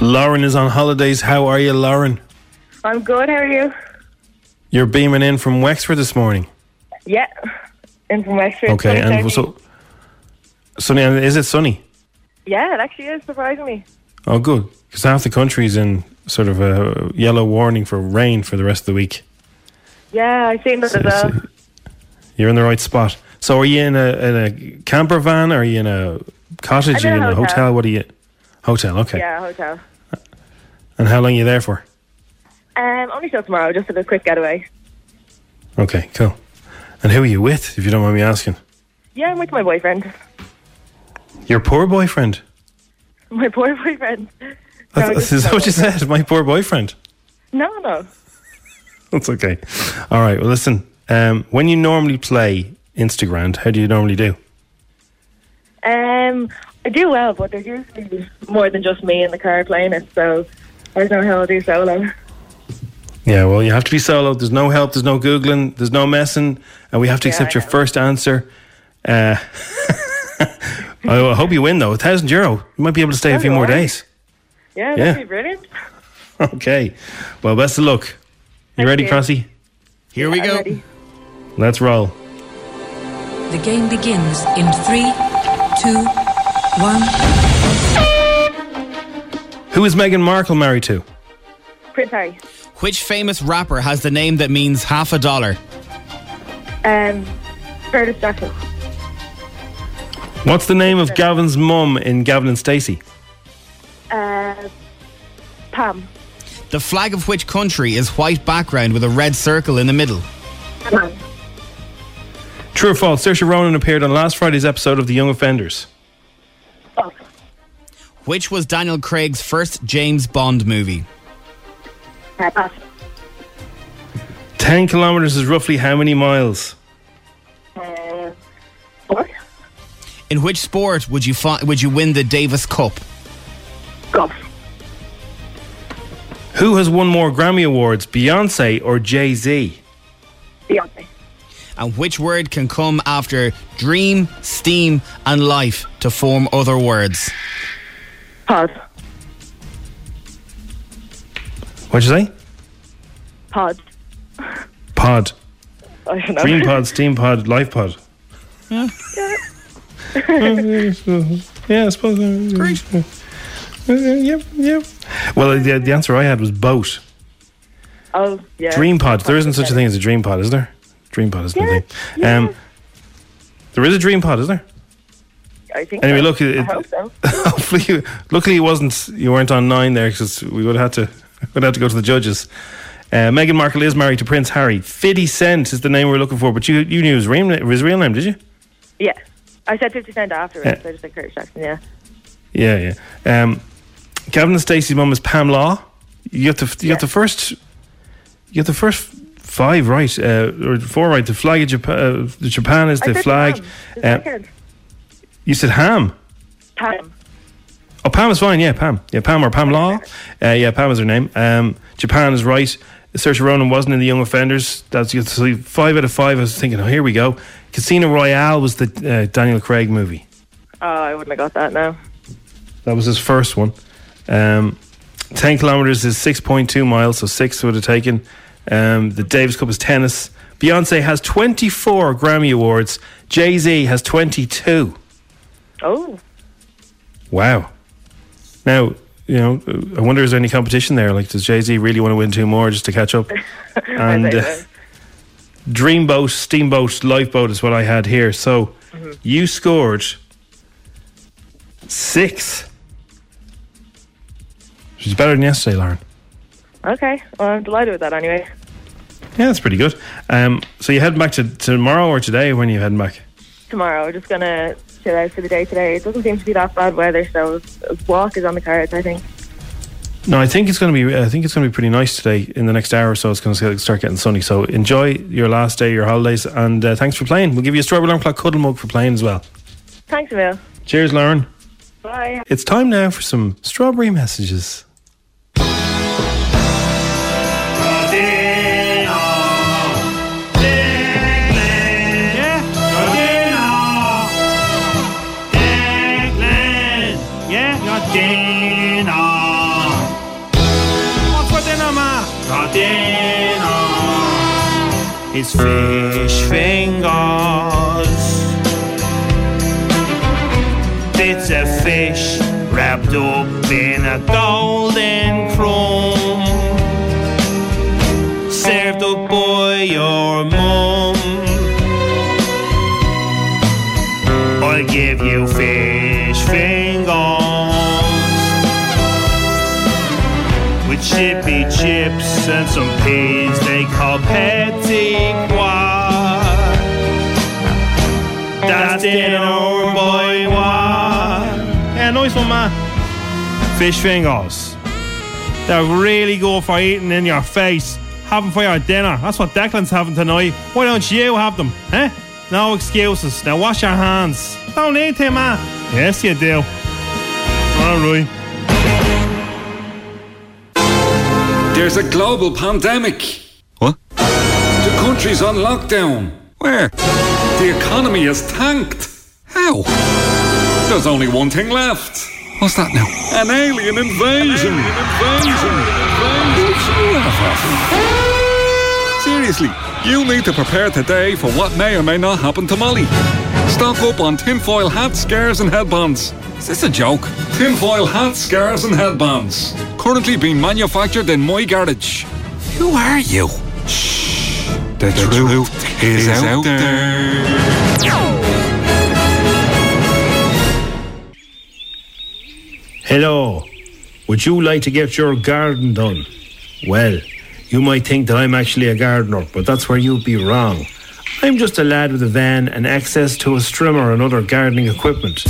Lauren is on holidays. How are you, Lauren? I'm good. How are you? You're beaming in from Wexford this morning. Yeah. In from Wexford. Okay, and so sunny. and Is it sunny? Yeah, it actually is, surprisingly. Oh, good. Because half the country's in sort of a yellow warning for rain for the rest of the week. Yeah, I've seen that So- as well. so you're in the right spot. So, are you in a in a camper van? Are you in a cottage? Are in you a in a hotel. hotel? What are you? Hotel. Okay. Yeah, hotel. And how long are you there for? Um, only till tomorrow, just for a quick getaway. Okay, cool. And who are you with, if you don't mind me asking? Yeah, I'm with my boyfriend. Your poor boyfriend. My poor boyfriend. No, is that what you said? My poor boyfriend. No, no. That's okay. All right. Well, listen. Um, when you normally play Instagram, how do you normally do? Um, I do well, but there's usually more than just me in the car playing it, so I don't know how I'll do solo. Yeah, well, you have to be solo. There's no help. There's no googling. There's no messing, and we have to Yeah, accept I your first answer. Uh, I hope you win though. A thousand euro. You might be able to stay a few more I. days. Yeah, Yeah. that'd be brilliant. Okay. Well, best of luck. You Thank ready, you. Crossy? Here we I'm go. ready. Let's roll. The game begins in three, two, one. Who is Meghan Markle married to? Prince Harry. Which famous rapper has the name that means half a dollar? Um, Curtis Jackson. What's the name of Gavin's mum in Gavin and Stacey? Uh, Pam. The flag of which country is white background with a red circle in the middle? Pam. True or false? Saoirse Ronan appeared on last Friday's episode of The Young Offenders. False. Which was Daniel Craig's first James Bond movie? Uh, pass. 10 kilometres is roughly how many miles? Uh, four. In which sport would you fi- would you win the Davis Cup? Golf. Who has won more Grammy Awards, Beyonce or Jay Z? Beyonce. And which word can come after dream, steam, and life to form other words? Pod. What'd you say? Pod. Pod. I don't know. Dream pod, steam pod, life pod. Yeah. yeah, I suppose. Great. Yep, yep. Well, the, the answer I had was boat. Oh, yeah. Dream pod. There isn't such a thing as a dream pod, is there? Dream pod isn't a thing. Um, there is a dream pod, is there? I think Anyway, so. look, I hope so. Hopefully, luckily, it wasn't. You weren't on nine there because we would have had to would have to go to the judges. Uh, Meghan Markle is married to Prince Harry. Fifty Cent is the name we are looking for, but you you knew his real, his real name, did you? Yeah. I said 50 Cent afterwards, Yeah. so I just said Curtis Jackson, yeah. Yeah, yeah. Um, Gavin and Stacey's mum is Pam Law. You got the you got the first you got the first five right uh, or four right. The flag of Japan, uh, the Japan is the flag. Uh, you said ham. Pam. Oh, Pam is fine. Yeah, Pam. Yeah, Pam or Pam Law. Uh, yeah, Pam is her name. Um, Japan is right. Saoirse Ronan wasn't in the young offenders. That's you see, five out of five. I was thinking, oh, here we go. Casino Royale was the uh, Daniel Craig movie. Oh, I wouldn't have got that now. That was his first one. Um, 10 kilometres is 6.2 miles, so six would have taken. Um, the Davis Cup is tennis. Beyonce has 24 Grammy Awards. Jay Z has 22. Oh. Wow. Now, you know, I wonder is there any competition there? Like, does Jay Z really want to win two more just to catch up? and uh. Dreamboat, Steamboat, Lifeboat is what I had here. So you scored six, which is better than yesterday, Lauren. Okay. Well, I'm delighted with that anyway. Yeah, that's pretty good. Um, so you heading back to tomorrow or today? When are you heading back? Tomorrow, we're just to chill out for the day today. It doesn't seem to be that bad weather, so a walk is on the cards, I think. No, I think it's going to be. I think it's going to be pretty nice today. In the next hour or so, it's going to start getting sunny. So enjoy your last day, your holidays, and uh, thanks for playing. We'll give you a strawberry alarm clock cuddle mug for playing as well. Thanks, Emil. Cheers, Lauren. Bye. It's time now for some strawberry messages. It's fish fingers. Bits of fish wrapped up in a golden crumb. Served up by your mum. I'll give you fish fingers with chippy chips and some peas they call petit pois. That's dinner, boy. One Yeah, nice one, man. Fish fingers. They're really good for eating in your face. Having for your dinner. That's what Declan's having tonight. Why don't you have them? Eh? No excuses. Now wash your hands. Don't need to, man. Yes, you do. All right. There's a global pandemic. Country's on lockdown. Where? The economy is tanked. How? There's only one thing left. What's that now? An alien invasion. Alien invasion! Seriously, you need to prepare today for what may or may not happen to Molly. Stock up on tinfoil hats, scarves, and headbands. Is this a joke? Tinfoil hats, scarves, and headbands. Currently being manufactured in my garage. Who are you? Shh. The, truth, is, out, there. Hello. Would you like to get your garden done? Well, you might think that I'm actually a gardener, but that's where you'd be wrong. I'm just a lad with a van and access to a strimmer and other gardening equipment.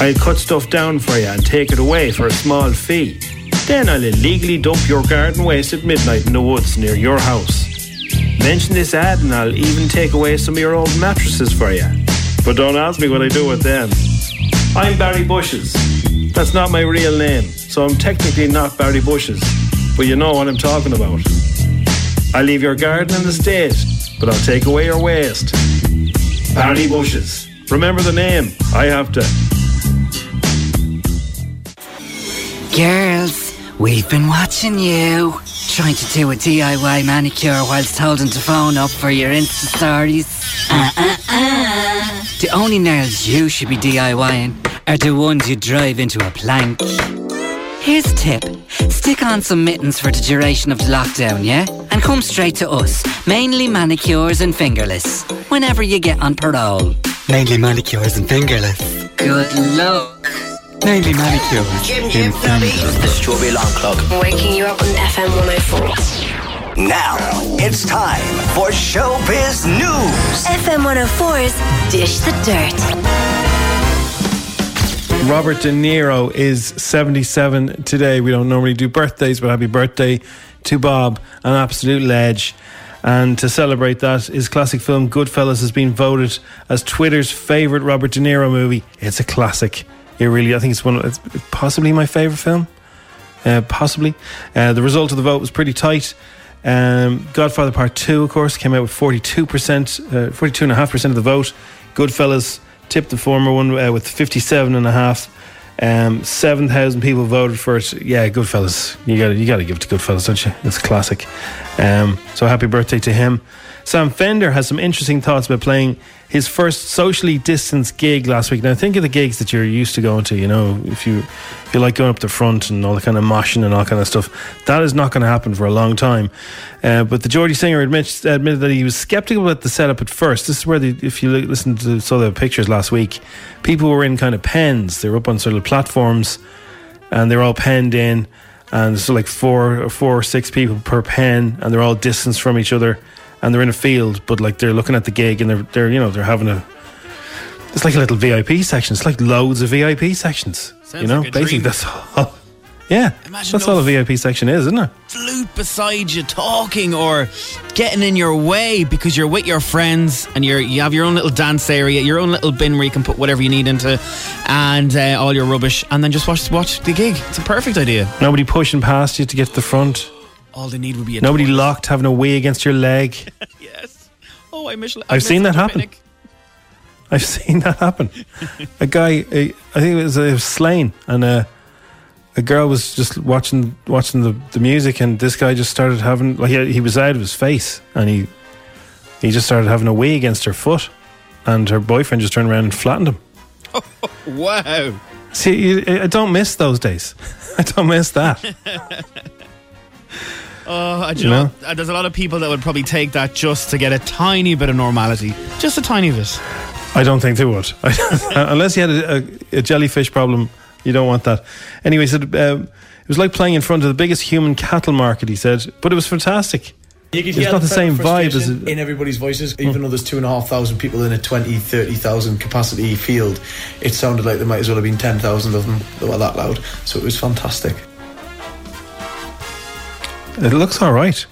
I'll cut stuff down for you and take it away for a small fee. Then I'll illegally dump your garden waste at midnight in the woods near your house. Mention this ad and I'll even take away some of your old mattresses for you. But don't ask me what I do with them. I'm Barry Bushes. That's not my real name, so I'm technically not Barry Bushes. But you know what I'm talking about. I leave your garden in the state, but I'll take away your waste. Barry Bushes. Remember the name. I have to. Girls, we've been watching you. Trying to do a DIY manicure whilst holding the phone up for your Insta stories. Uh, uh, uh. The only nails you should be DIYing are the ones you drive into a plank. Here's a tip. Stick on some mittens for the duration of the lockdown, yeah? And come straight to us. Mainly manicures and fingerless. Whenever you get on parole. Mainly manicures and fingerless. Good luck. Mainly manicures Jim, in Jim, fingerless. The Strawberry Alarm Clock. Waking you up on FM 104. Now it's time for Showbiz News. FM 104's Dish the Dirt. Robert De Niro is 77 today. We don't normally do birthdays, but happy birthday to Bob, an absolute ledge. And to celebrate that, his classic film Goodfellas has been voted as Twitter's favourite Robert De Niro movie. It's a classic. It really, I think it's one, of, it's possibly my favourite film. Uh, possibly. Uh, the result of the vote was pretty tight. Um, Godfather Part 2, of course, came out with 42%, uh, 42.5% of the vote. Goodfellas tipped the former one uh, with 57.5. Um, 7,000 people voted for it. Yeah, Goodfellas. You got you got to give it to Goodfellas, don't you? It's a classic. Um, so happy birthday to him. Sam Fender has some interesting thoughts about playing his first socially distanced gig last week. Now, think of the gigs that you're used to going to. You know, if you if you like going up the front and all the kind of moshing and all kind of stuff, that is not going to happen for a long time. Uh, but the Geordie singer admits, admitted that he was skeptical about the setup at first. This is where, the, if you li- listen to saw the pictures last week, people were in kind of pens. They were up on sort of platforms, and they were all penned in. And so, like four, four or six people per pen, and they're all distanced from each other and they're in a field, but like they're looking at the gig and they're they're you know they're having a. It's like a little VIP section. It's like loads of VIP sections. Sounds you know, like basically dream. that's all. Yeah, Imagine that's all a VIP section is, isn't it? flute beside you talking or getting in your way because you're with your friends and you're you have your own little dance area, your own little bin where you can put whatever you need into and uh, all your rubbish and then just watch watch the gig. It's a perfect idea. Nobody pushing past you to get to the front. All they need would be a Nobody toilet. locked having a wee against your leg. Yes. Oh, I miss. I I've miss seen that happen. I've seen that happen. a guy, a, I think it was, it was Slane, and a, a girl was just watching watching the, the music, and this guy just started having like he, he was out of his face, and he he just started having a wee against her foot, and her boyfriend just turned around and flattened him. Wow. See, I don't miss those days. I don't miss that. Oh, I do You know. know? uh, There's a lot of people that would probably take that just to get a tiny bit of normality, just a tiny bit. I don't think they would. Unless you had a, a, a jellyfish problem, you don't want that. Anyway, he said um, it was like playing in front of the biggest human cattle market, he said, but it was fantastic. You it's not the the same vibe as it, in everybody's voices, even though there's two and a half thousand people in a 20, 30,000 capacity field. It sounded like there might as well have been 10,000 of them that were that loud. So it was fantastic. It looks all right.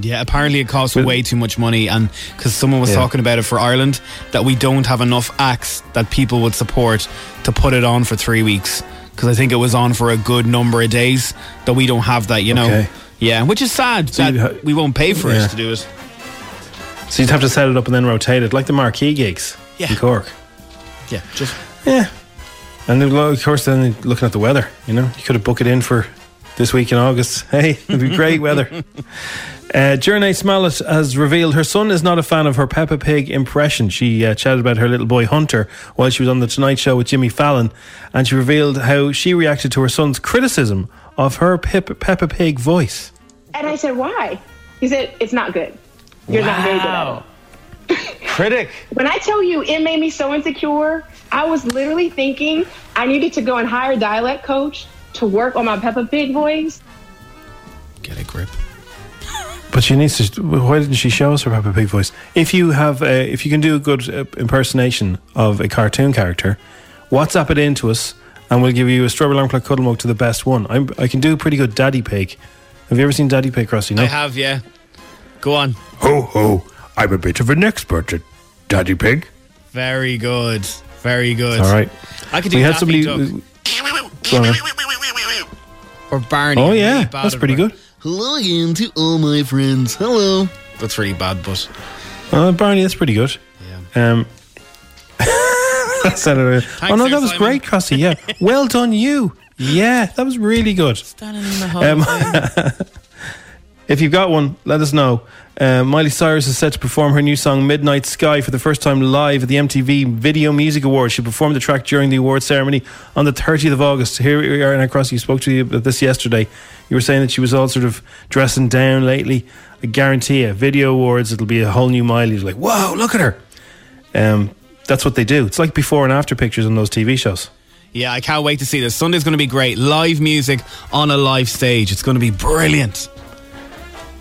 Yeah, apparently it costs way too much money, and because someone was Yeah. talking about it for Ireland, that we don't have enough acts that people would support to put it on for three weeks. Because I think it was on for a good number of days, that we don't have that, you know. Okay. Yeah, which is sad So that ha- we won't pay for Yeah. it to do it. So you'd have to set it up and then rotate it, like the marquee gigs Yeah. in Cork. Yeah, just Yeah. And of course, then looking at the weather, you know, you could have booked it in for this week in August. Hey, it'd be great weather. Uh, Jurnee Smollett has revealed her son is not a fan of her Peppa Pig impression. She uh, chatted about her little boy Hunter while she was on the Tonight Show with Jimmy Fallon, and she revealed how she reacted to her son's criticism of her Pep- Peppa Pig voice. And I said, why? He said, it's not good. You're not very good at it. Critic. When I tell you it made me so insecure, I was literally thinking I needed to go and hire a dialect coach to work on my Peppa Pig voice. Get a grip. But she needs to. Why didn't she show us her Peppa Pig voice? If you have, uh, if you can do a good uh, impersonation of a cartoon character, WhatsApp it in to us, and we'll give you a strawberry alarm clock cuddle mug to the best one. I'm, I can do a pretty good Daddy Pig. Have you ever seen Daddy Pig, Crossy? No. I have, yeah. Go on. Ho ho! I'm a bit of an expert at Daddy Pig. Very good. Very good. All right. I could do we had Daffy somebody. Duck. Go or Barney. Oh yeah, really that's pretty good. Hello again to all my friends. Hello. That's really bad, but Uh, Barney, that's pretty good. Yeah. Um, that sounded- oh no, that was Simon. great, Crossy. Yeah, well done, you. Yeah, that was really good. Standing in the hallway. Um, if you've got one, let us know. Uh, Miley Cyrus is set to perform her new song "Midnight Sky" for the first time live at the MTV Video Music Awards. She performed the track during the award ceremony on the 30th of August. Here we are, and Crossy, you spoke to you about this yesterday. You were saying that she was all sort of dressing down lately. I guarantee you, Video Awards, it'll be a whole new Miley. It's like, whoa, look at her. Um, that's what they do. It's like before and after pictures on those TV shows. Yeah, I can't wait to see this. Sunday's going to be great. Live music on a live stage. It's going to be brilliant.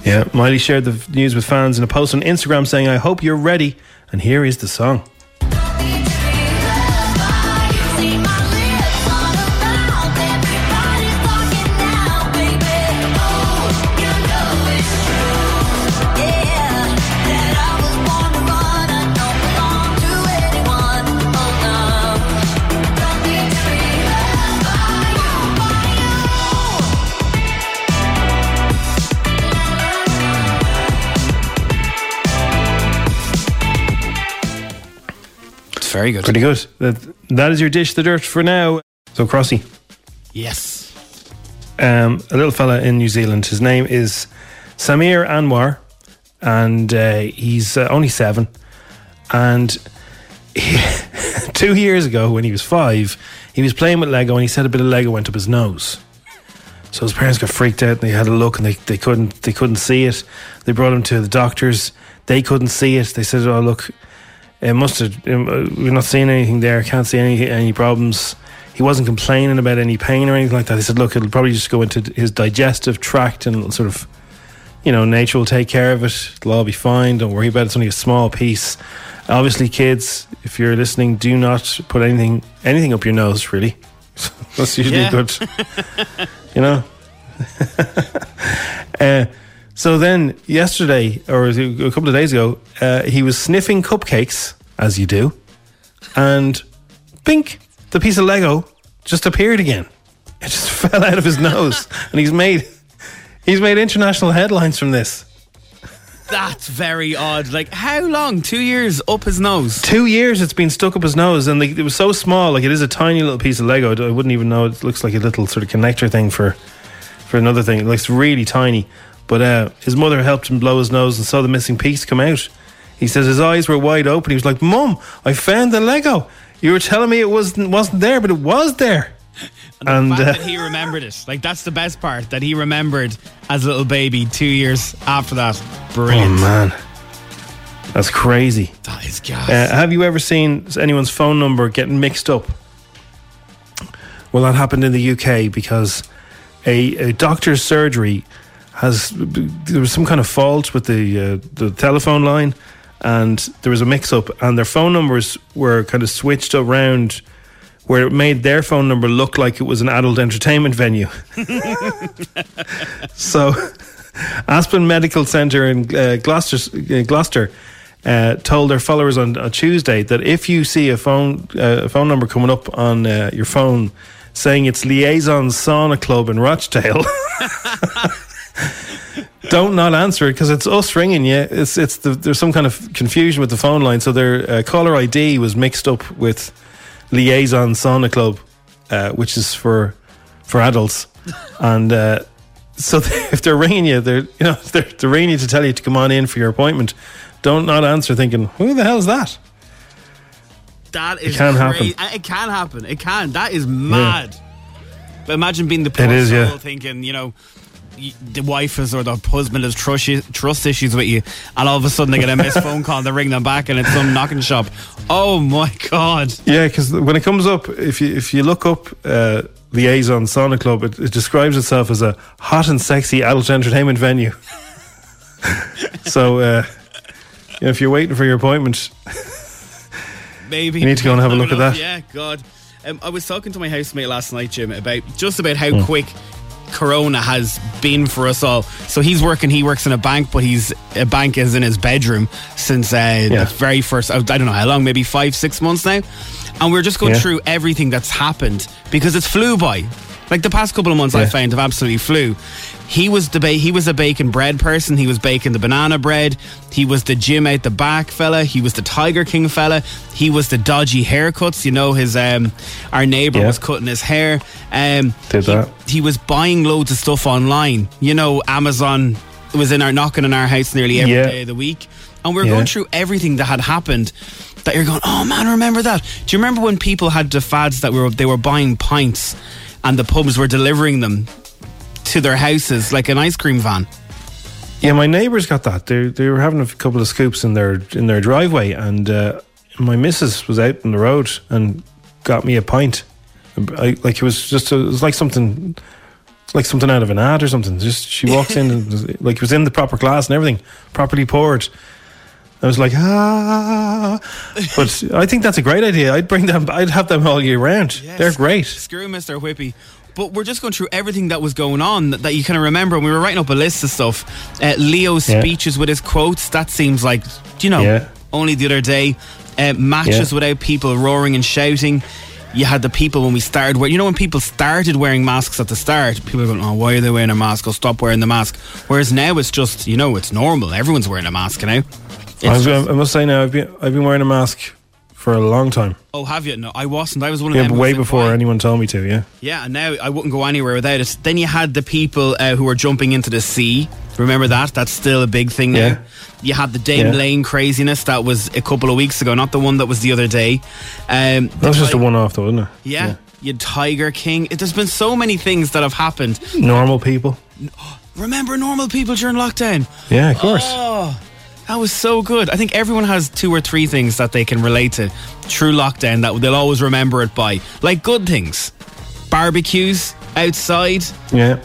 Yeah, Miley shared the news with fans in a post on Instagram saying, I hope you're ready. And here is the song. Very good. Pretty good. That, that is your dish, the dirt for now. So, Crossy, Yes. um, a little fella in New Zealand. His name is Samir Anwar, and uh, he's uh, only seven. And he, two years ago, when he was five, he was playing with Lego, and he said a bit of Lego went up his nose. So his parents got freaked out. And they had a look, and they, they couldn't they couldn't see it. They brought him to the doctors. They couldn't see it. They said, "Oh look, it must have. uh, We're not seeing anything there. Can't see any any problems." He wasn't complaining about any pain or anything like that. He said, "Look, it'll probably just go into his digestive tract and sort of, you know, nature will take care of it. It'll all be fine. Don't worry about it. It's only a small piece." Obviously, kids, if you're listening, do not put anything anything up your nose. Really, that's usually Yeah. good. You know. uh, so then, yesterday or a couple of days ago, uh, he was sniffing cupcakes, as you do, and bink, the piece of Lego just appeared again. It just fell out of his nose, and he's made he's made international headlines from this. That's very odd. Like, how long? Two years up his nose? Two years it's been stuck up his nose, and like, it was so small. Like it is a tiny little piece of Lego. I wouldn't even know. It looks like a little sort of connector thing for for another thing. It looks really tiny. But uh, his mother helped him blow his nose and saw the missing piece come out. He says his eyes were wide open. He was like, "Mom, I found the Lego. You were telling me it wasn't wasn't there, but it was there." And, fact uh, that he remembered it. Like, that's the best part. That he remembered as a little baby two years after that. Brilliant. Oh man, that's crazy. That is gas. Uh, have you ever seen anyone's phone number getting mixed up? Well, that happened in the UK because a, a doctor's surgery has there was some kind of fault with the uh, the telephone line, and there was a mix-up, and their phone numbers were kind of switched around. Where it made their phone number look like it was an adult entertainment venue. so, Aspen Medical Centre in uh, Gloucester, Gloucester uh, told their followers on, Tuesday that if you see a phone uh, phone number coming up on uh, your phone saying it's Liaison Sauna Club in Rochdale, don't not answer it because it's us ringing you. It's it's the, there's some kind of confusion with the phone line, so their uh, caller ID was mixed up with Liaison Sauna Club, uh, which is for for adults, and. Uh, so if they're ringing you, they're you know they're, they're ringing you to tell you to come on in for your appointment. Don't not answer thinking, "Who the hell's that?" That is can crazy. Uh, It can happen. It can. That is mad. But imagine being the poor It is, soul yeah. thinking, you know, the wife is or the husband has trust, trust issues with you, and all of a sudden they get a missed phone call, they ring them back, and it's some knocking shop. Oh my god! Yeah, because when it comes up, if you if you look up uh, Liaison Sauna Club, it, it describes itself as a hot and sexy adult entertainment venue. so, uh, you know, if you're waiting for your appointment, Maybe You need to go and have a look at that. Yeah, God. Um, I was talking to my housemate last night, Jim, about just about how Hmm. quick Corona has been for us all. So he's working. He works in a bank, but he's a bank is in his bedroom since uh, the very first. I don't know how long, maybe five, six months now. And we're just going Yeah. through everything that's happened because it's flew by. Like the past couple of months, I Yeah. found have absolutely flew. He was the ba- he was a bacon bread person. He was baking the banana bread. He was the gym out the back fella. He was the Tiger King fella. He was the dodgy haircuts. You know, his um, our neighbor Yeah. was cutting his hair. Um, Did he, that. he was buying loads of stuff online. You know, Amazon was in our knocking on our house nearly every day Yeah. of the week, and we are Yeah. going through everything that had happened. That you're going, oh man, remember that? Do you remember when people had the fads that were they were buying pints, and the pubs were delivering them to their houses like an ice cream van? Yeah, my neighbours got that. They they were having a couple of scoops in their in their driveway, and uh, my missus was out on the road and got me a pint. I, like it was just a, it was like something like something out of an ad or something. Just she walks in and like it was in the proper glass and everything, properly poured. I was like ah, but I think that's a great idea. I'd bring them. I'd have them all year round. They're great. Screw Mr. Whippy. But we're just going through everything that was going on that, that you kind of remember. And we were writing up a list of stuff. Uh, Leo's Yeah. speeches with his quotes. That seems like, you know, Yeah. only the other day. Uh, matches Yeah. without people roaring and shouting. You had the people when we started wearing, you know, when people started wearing masks at the start, people are going, oh, why are they wearing a mask? Oh, stop wearing the mask. Whereas now it's just, you know, it's normal. Everyone's wearing a mask now. It's I, was- just- I must say now, I've been I've been wearing a mask for a long time. oh, have you? No, I wasn't. I was one of Yeah, them. way like, before anyone told me to. Yeah. Yeah, and now I wouldn't go anywhere without it. Then you had the people uh, who were jumping into the sea. Remember that? That's still a big thing now. Yeah. You had the Dame Yeah. Lane craziness that was a couple of weeks ago, not the one that was the other day. Um, That was just a one off, though, wasn't it? yeah, you Tiger King. It, there's been so many things that have happened. Normal people. Remember normal people during lockdown? Yeah, of course. Oh, that was so good. I think everyone has two or three things that they can relate to true lockdown that they'll always remember it by. Like good things. Barbecues outside, Yeah.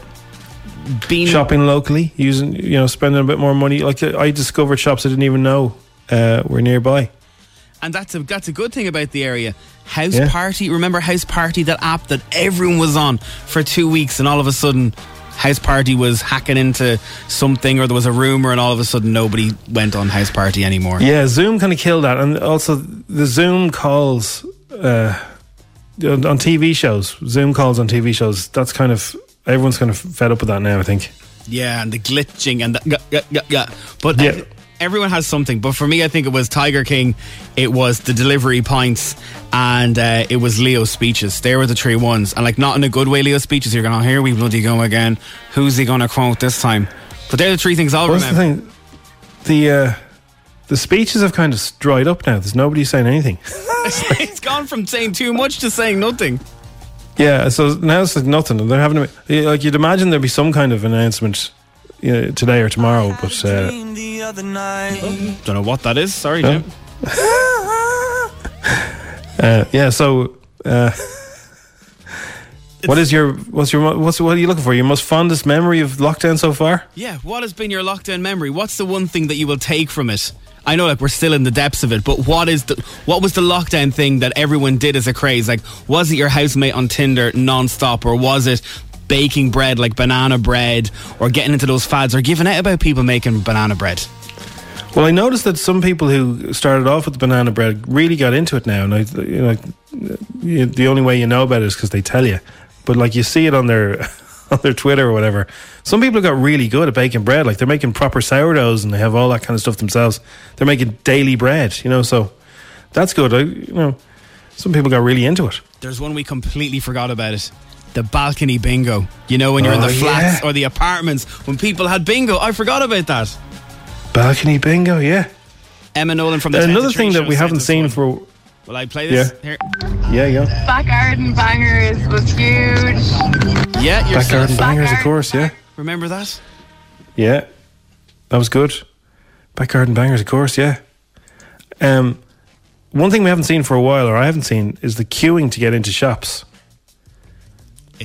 being Shopping locally, using you know, spending a bit more money. Like uh, I discovered shops I didn't even know uh, were nearby. And that's a that's a good thing about the area. House Yeah. Party, remember House Party, that app that everyone was on for two weeks, and all of a sudden, House Party was hacking into something, or there was a rumor, and all of a sudden, nobody went on House Party anymore. Yeah, Zoom kind of killed that, and also the Zoom calls uh, on on TV shows. Zoom calls on TV shows. That's kind of everyone's kind of fed up with that now. I think. Yeah, and the glitching and the yeah, yeah, yeah, yeah. But uh, everyone has something. But for me, I think it was Tiger King, it was the delivery points, and uh, it was Leo's speeches. They were the three ones, and like not in a good way. Leo's speeches, you're going, oh, here we bloody go again. Who's he going to quote this time? But they're the three things I'll What's the remember. thing? The uh, the speeches have kind of dried up now. There's nobody saying anything. it's gone from saying too much to saying nothing. Yeah, so now it's like nothing. They're having a, like you'd imagine there'd be some kind of announcement you know, today or tomorrow, but uh, Don't know what that is. Sorry, Huh? Jim. uh, yeah. So, uh, what is your what's your what's what are you looking for? Your most fondest memory of lockdown so far? Yeah, what has been your lockdown memory? What's the one thing that you will take from it? I know, like we're still in the depths of it, but what is the what was the lockdown thing that everyone did as a craze? Like, was it your housemate on Tinder non-stop, or was it baking bread like banana bread, or getting into those fads, or giving out about people making banana bread? Well, I noticed that some people who started off with the banana bread really got into it now, and I, you know, the only way you know about it is because they tell you. But like you see it on their on their Twitter or whatever. Some people got really good at baking bread. Like they're making proper sourdoughs and they have all that kind of stuff themselves. They're making daily bread, you know. So that's good. I, you know, some people got really into it. There's one we completely forgot about it. The balcony bingo. You know, when you're in Oh, the flats yeah. or the apartments, when people had bingo. I forgot about that. Balcony bingo, yeah. Emma Nolan from the Another thing that we haven't seen one. for Will I play this? Yeah. Here. yeah, yeah. Back Garden Bangers was huge. Yeah, Back garden bangers, of course. Yeah, Remember that? yeah. That was good. Back garden bangers, of course. Yeah. Um, one thing we haven't seen for a while, or I haven't seen, is the queuing to get into shops.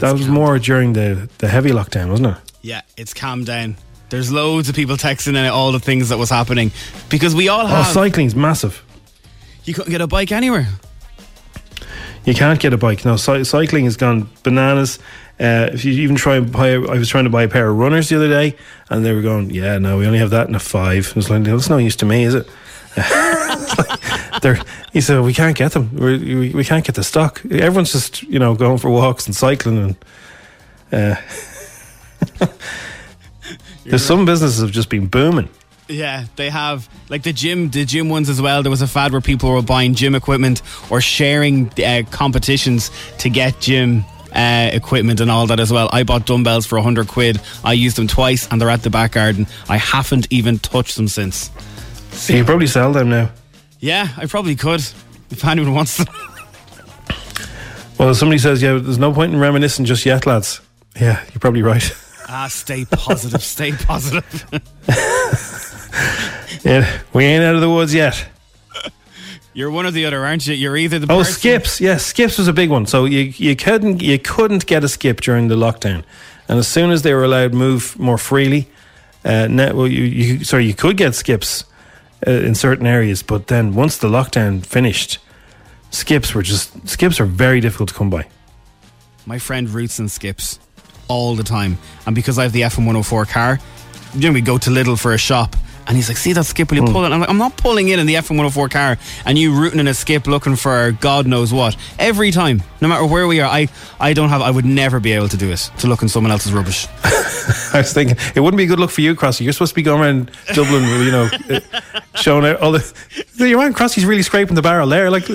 That was more during the the heavy lockdown, wasn't it? Yeah, it's calmed down. There's loads of people texting in all the things that was happening because we all Oh, have. cycling's massive. you couldn't get a bike anywhere. You can't get a bike now. Cy- cycling has gone bananas. Uh, if you even try and buy, I was trying to buy a pair of runners the other day, and they were going, "Yeah, no, we only have that in a five. It was like, "That's no use to me, is it?" They're, he said, "We can't get them. We're, we we can't get the stock. Everyone's just you know going for walks and cycling, and uh, there's some businesses have just been booming. Yeah, they have like the gym, the gym ones as well. There was a fad where people were buying gym equipment or sharing uh, competitions to get gym uh, equipment and all that as well. I bought dumbbells for hundred quid. I used them twice, and they're at the back garden. I haven't even touched them since. So you probably sell them now. Yeah, I probably could if anyone wants them. Well, somebody says, "Yeah, there's no point in reminiscing just yet, lads." Yeah, you're probably right. ah, stay positive. stay positive. yeah, we ain't out of the woods yet. You're one or the other, aren't you? You're either the Oh, person- skips. Yes, skips was a big one. So you you couldn't you couldn't get a skip during the lockdown, and as soon as they were allowed move more freely, uh, net, well, you, you sorry you could get skips uh, in certain areas, but then once the lockdown finished, skips were just skips are very difficult to come by. My friend roots and skips all the time. And because I have the FM 104 car, you know, we go to Lidl for a shop. And he's like, see that skip, will you pull it? I'm like, I'm not pulling in in the F104 car and you rooting in a skip looking for God knows what. Every time, no matter where we are, I, I don't have, I would never be able to do it, to look in someone else's rubbish. I was thinking it wouldn't be a good look for you, Crossy. You're supposed to be going around Dublin, you know, uh, showing out all the. Your man Crossy's really scraping the barrel there. Like,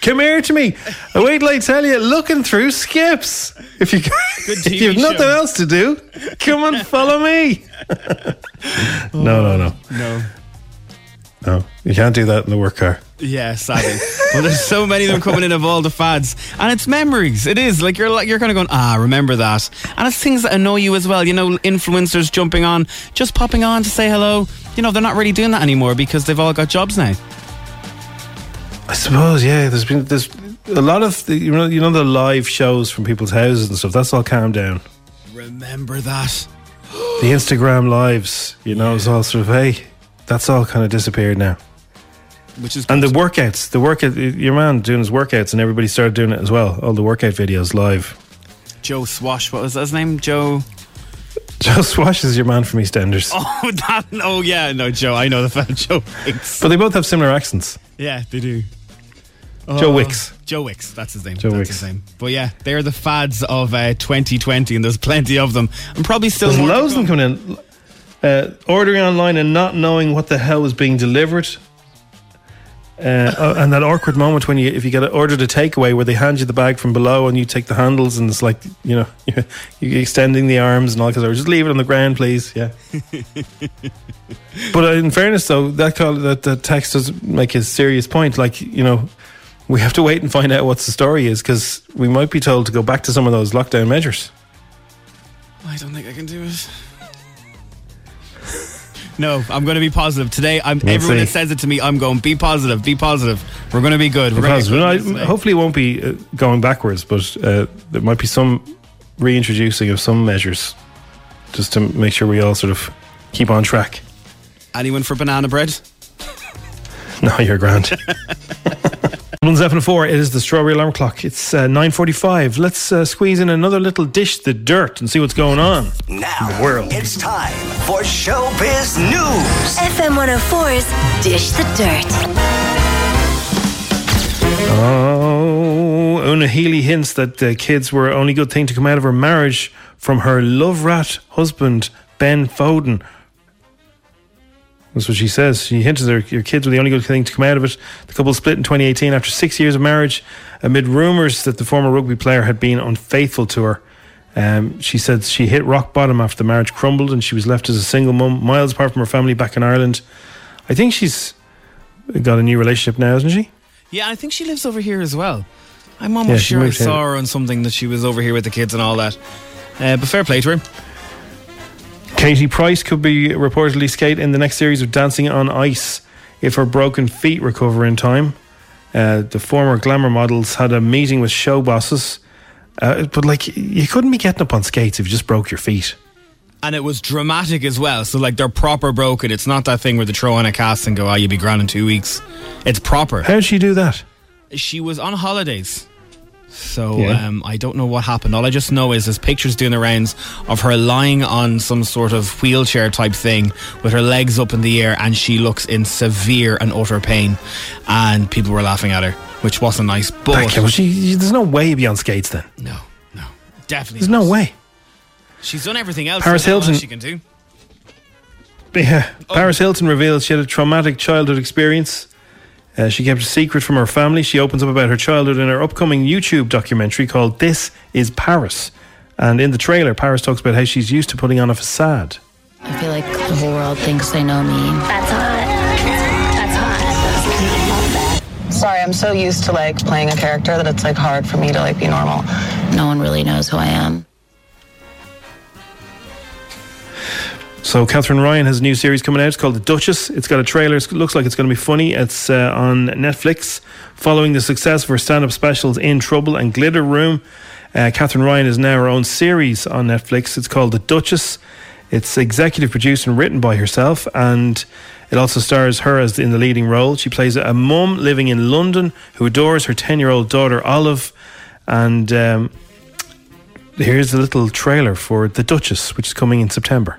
come here to me. I wait till I tell you, looking through skips. If you if you've nothing show. else to do, come and follow me. no, no, no, No. no. You can't do that in the work car. Yeah, sadly. but there's so many of them coming in of all the fads, and it's memories. It is like you're like you're kind of going, ah, remember that, and it's things that annoy you as well. You know, influencers jumping on, just popping on to say hello. You know, they're not really doing that anymore because they've all got jobs now. I suppose, yeah. There's been there's a lot of the, you know you know the live shows from people's houses and stuff. That's all calmed down. Remember that. the Instagram lives, you know, it's all sort of hey, that's all kind of disappeared now. Which is and the workouts, the workout, your man doing his workouts, and everybody started doing it as well. All the workout videos live. Joe Swash, what was his name? Joe. Joe Swash is your man from EastEnders, Oh, that. Oh, yeah. No, Joe. I know the fella, Joe Wicks. but they both have similar accents. Yeah, they do. Joe Oh, Wicks. Joe Wicks, that's his name. Joe that's Wicks. his name. But yeah, they're the fads of uh, 2020, and there's plenty of them. And probably still There's loads of them coming in. Uh, ordering online and not knowing what the hell was being delivered. Uh, oh, and that awkward moment when you, if you get ordered a takeaway where they hand you the bag from below and you take the handles and it's like, you know, you're extending the arms and all because I just leave it on the ground, please. Yeah. But uh, in fairness, though, that call, that, that text does make a serious point. Like, you know, we have to wait and find out what the story is because we might be told to go back to some of those lockdown measures. I don't think I can do it. No, I'm going to be positive today. I'm We'll everyone see. that says it to me. I'm going be positive, be positive. We're going to be good. We're Because gonna well, good I- hopefully, it won't be uh, going backwards, but uh, there might be some reintroducing of some measures just to make sure we all sort of keep on track. Anyone for banana bread? No, you're grand. Dublin's F4, it is the strawberry alarm clock. It's uh, 9.45. Let's uh, squeeze in another little dish, the dirt, and see what's going on Now the world. it's time for Showbiz News. FM 104's Dish the Dirt. Oh, Una Healy hints that the kids were only good thing to come out of her marriage from her love rat husband, Ben Foden. That's what she says. She hints that your kids were the only good thing to come out of it. The couple split in 2018 after six years of marriage, amid rumours that the former rugby player had been unfaithful to her. Um, she said she hit rock bottom after the marriage crumbled and she was left as a single mum, miles apart from her family back in Ireland. I think she's got a new relationship now, isn't she? Yeah, I think she lives over here as well. I'm almost Yeah, sure I saw her on something that she was over here with the kids and all that. Uh, but fair play to her. Katie Price could be reportedly skate in the next series of Dancing on Ice if her broken feet recover in time. Uh, the former glamour models had a meeting with show bosses, uh, but like you couldn't be getting up on skates if you just broke your feet. And it was dramatic as well. So, like, they're proper broken. It's not that thing where they throw on a cast and go, oh, you'll be grand in two weeks. It's proper. How did she do that? She was on holidays So Yeah. um, I don't know what happened. All I just know is there's pictures doing the rounds of her lying on some sort of wheelchair type thing with her legs up in the air, and she looks in severe and utter pain. And people were laughing at her, which wasn't nice. But Okay, well, she, there's no way you'd be on skates then. no, no, definitely. There's no way. She's done everything else. Paris so I don't know Hilton- She can do. Yeah, Paris Hilton reveals she had a traumatic childhood experience. Uh, she kept a secret from her family. She opens up about her childhood in her upcoming YouTube documentary called This Is Paris. And in the trailer, Paris talks about how she's used to putting on a facade. I feel like the whole world thinks they know me. That's hot. That's hot. Sorry, I'm so used to like playing a character that it's like hard for me to like be normal. No one really knows who I am. So Katherine Ryan has a new series coming out. It's called The Duchess. It's got a trailer. It looks like it's going to be funny. It's uh, on Netflix. Following the success of her stand-up specials In Trouble and Glitter Room, uh, Katherine Ryan is now her own series on Netflix. It's called The Duchess. It's executive produced and written by herself, and it also stars her as in the leading role. She plays a mum living in London who adores her ten-year-old daughter Olive, and um, here's a little trailer for The Duchess, which is coming in September.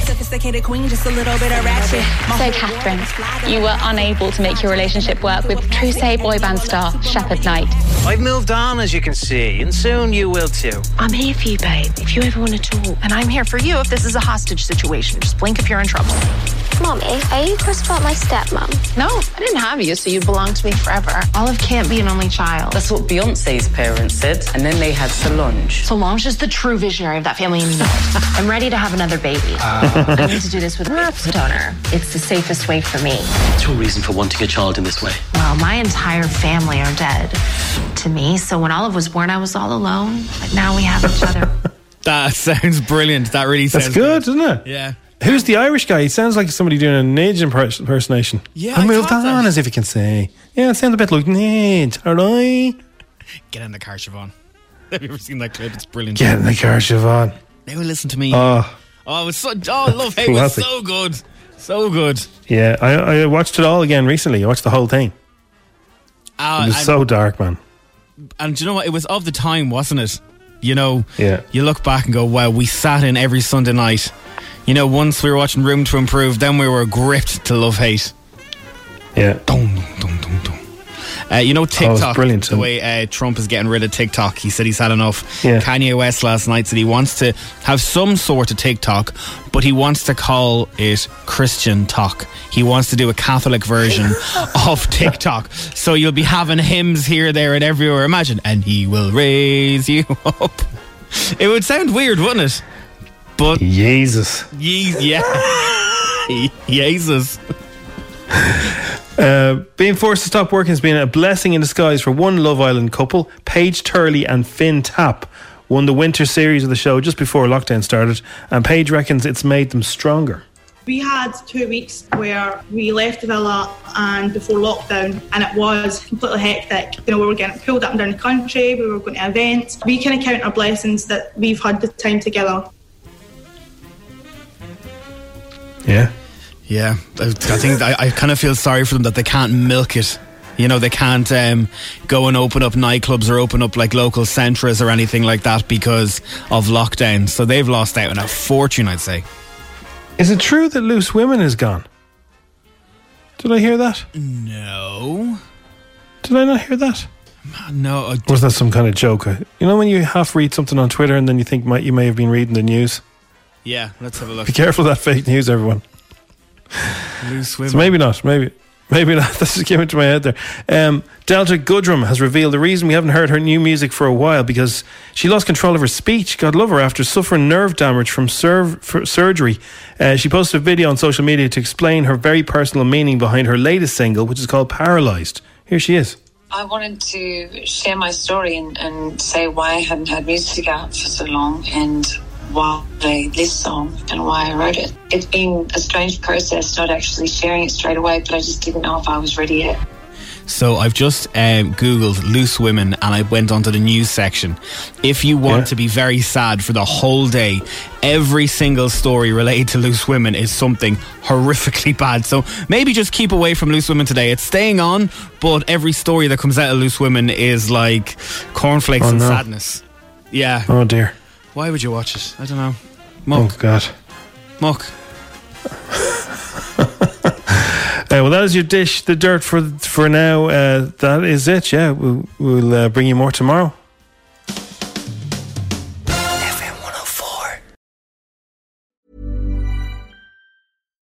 Sophisticated queen, just a little bit of ratchet. So, Katherine, you were unable to make your relationship work with True Say boy band star Shepherd Knight. I've moved on, as you can see, and soon you will too. I'm here for you, babe, if you ever want to talk. And I'm here for you if this is a hostage situation. Just blink if you're in trouble. Mommy, are you cross about my stepmom? No, I didn't have you, so you belong to me forever. Olive can't be an only child. That's what Beyonce's parents said, and then they had Solange. Solange is the true visionary of that family, and you know it. I'm ready to have another baby. Ah. I need to do this with a donor. It's the safest way for me. What's your reason for wanting a child in this way? Well, my entire family are dead to me, so when Olive was born, I was all alone. But now we have each other. That sounds brilliant. That really sounds That's good, isn't it? Yeah. Who's the Irish guy? He sounds like somebody doing a Nidge impers- impersonation. Yeah, I I moved on that. as if you can say. Yeah, it sounds a bit like Nidge. All right. Get in the car, Siobhan. Have you ever seen that clip? It's brilliant. Get in the car, Siobhan. Now listen to me. Oh, Oh, it was so. Oh, Love Hate was so good. So good. yeah. I, I watched it all again recently. I watched the whole thing. Uh, It was and, so dark, man. and do you know what? It was of the time, wasn't it? You know, Yeah. you look back and go, wow, we sat in every Sunday night. You know, once we were watching Room to Improve, then we were gripped to Love Hate. Yeah. Uh, you know, TikTok, brilliant. the way uh, Trump is getting rid of TikTok, he said he's had enough. Yeah. Kanye West last night said he wants to have some sort of TikTok, but he wants to call it Christian Talk. He wants to do a Catholic version of TikTok. So you'll be having hymns here, there, and everywhere. Imagine, and he will raise you up. It would sound weird, wouldn't it? But Jesus. Ye- yeah, Jesus. Uh, being forced to stop working has been a blessing in disguise for one Love Island couple. Paige Turley and Finn Tapp won the winter series of the show just before lockdown started, and Paige reckons it's made them stronger. We had two weeks where we left the villa and before lockdown, and it was completely hectic. You know, we were getting pulled up and down the country, we were going to events. We kind of count our blessings that we've had the time together. Yeah. Yeah, I, I think I, I kind of feel sorry for them that they can't milk it. You know, they can't um, go and open up nightclubs or open up like local centres or anything like that because of lockdown. So they've lost out on a fortune, I'd say. Is it true that Loose Women is gone? Did I hear that? No. Did I not hear that? No. I- was that some kind of joke? You know when you half read something on Twitter and then you think might, you may have been reading the news? Yeah, let's have a look. Be careful of that fake news, everyone. Loose So maybe not. Maybe. Maybe not. That just came into my head there. Um, Delta Goodrem has revealed the reason we haven't heard her new music for a while because she lost control of her speech. God love her after suffering nerve damage from serv- for surgery. Uh, she posted a video on social media to explain her very personal meaning behind her latest single, which is called Paralyzed. Here she is. I wanted to share my story and, and say why I hadn't had music out for so long and why I played this song and why I wrote it. It's been a strange process not actually sharing it straight away, but I just didn't know if I was ready yet. So I've just um, Googled loose women and I went onto the news section. If you want Yeah. to be very sad for the whole day, every single story related to loose women is something horrifically bad. So maybe just keep away from loose women today. It's staying on, but every story that comes out of loose women is like cornflakes Oh, and no. sadness. Yeah. Oh dear. Why would you watch it? I don't know. Oh God. Muck. Uh, well, that is your dish, the dirt for for now. Uh, that is it. Yeah, we'll, we'll uh, bring you more tomorrow.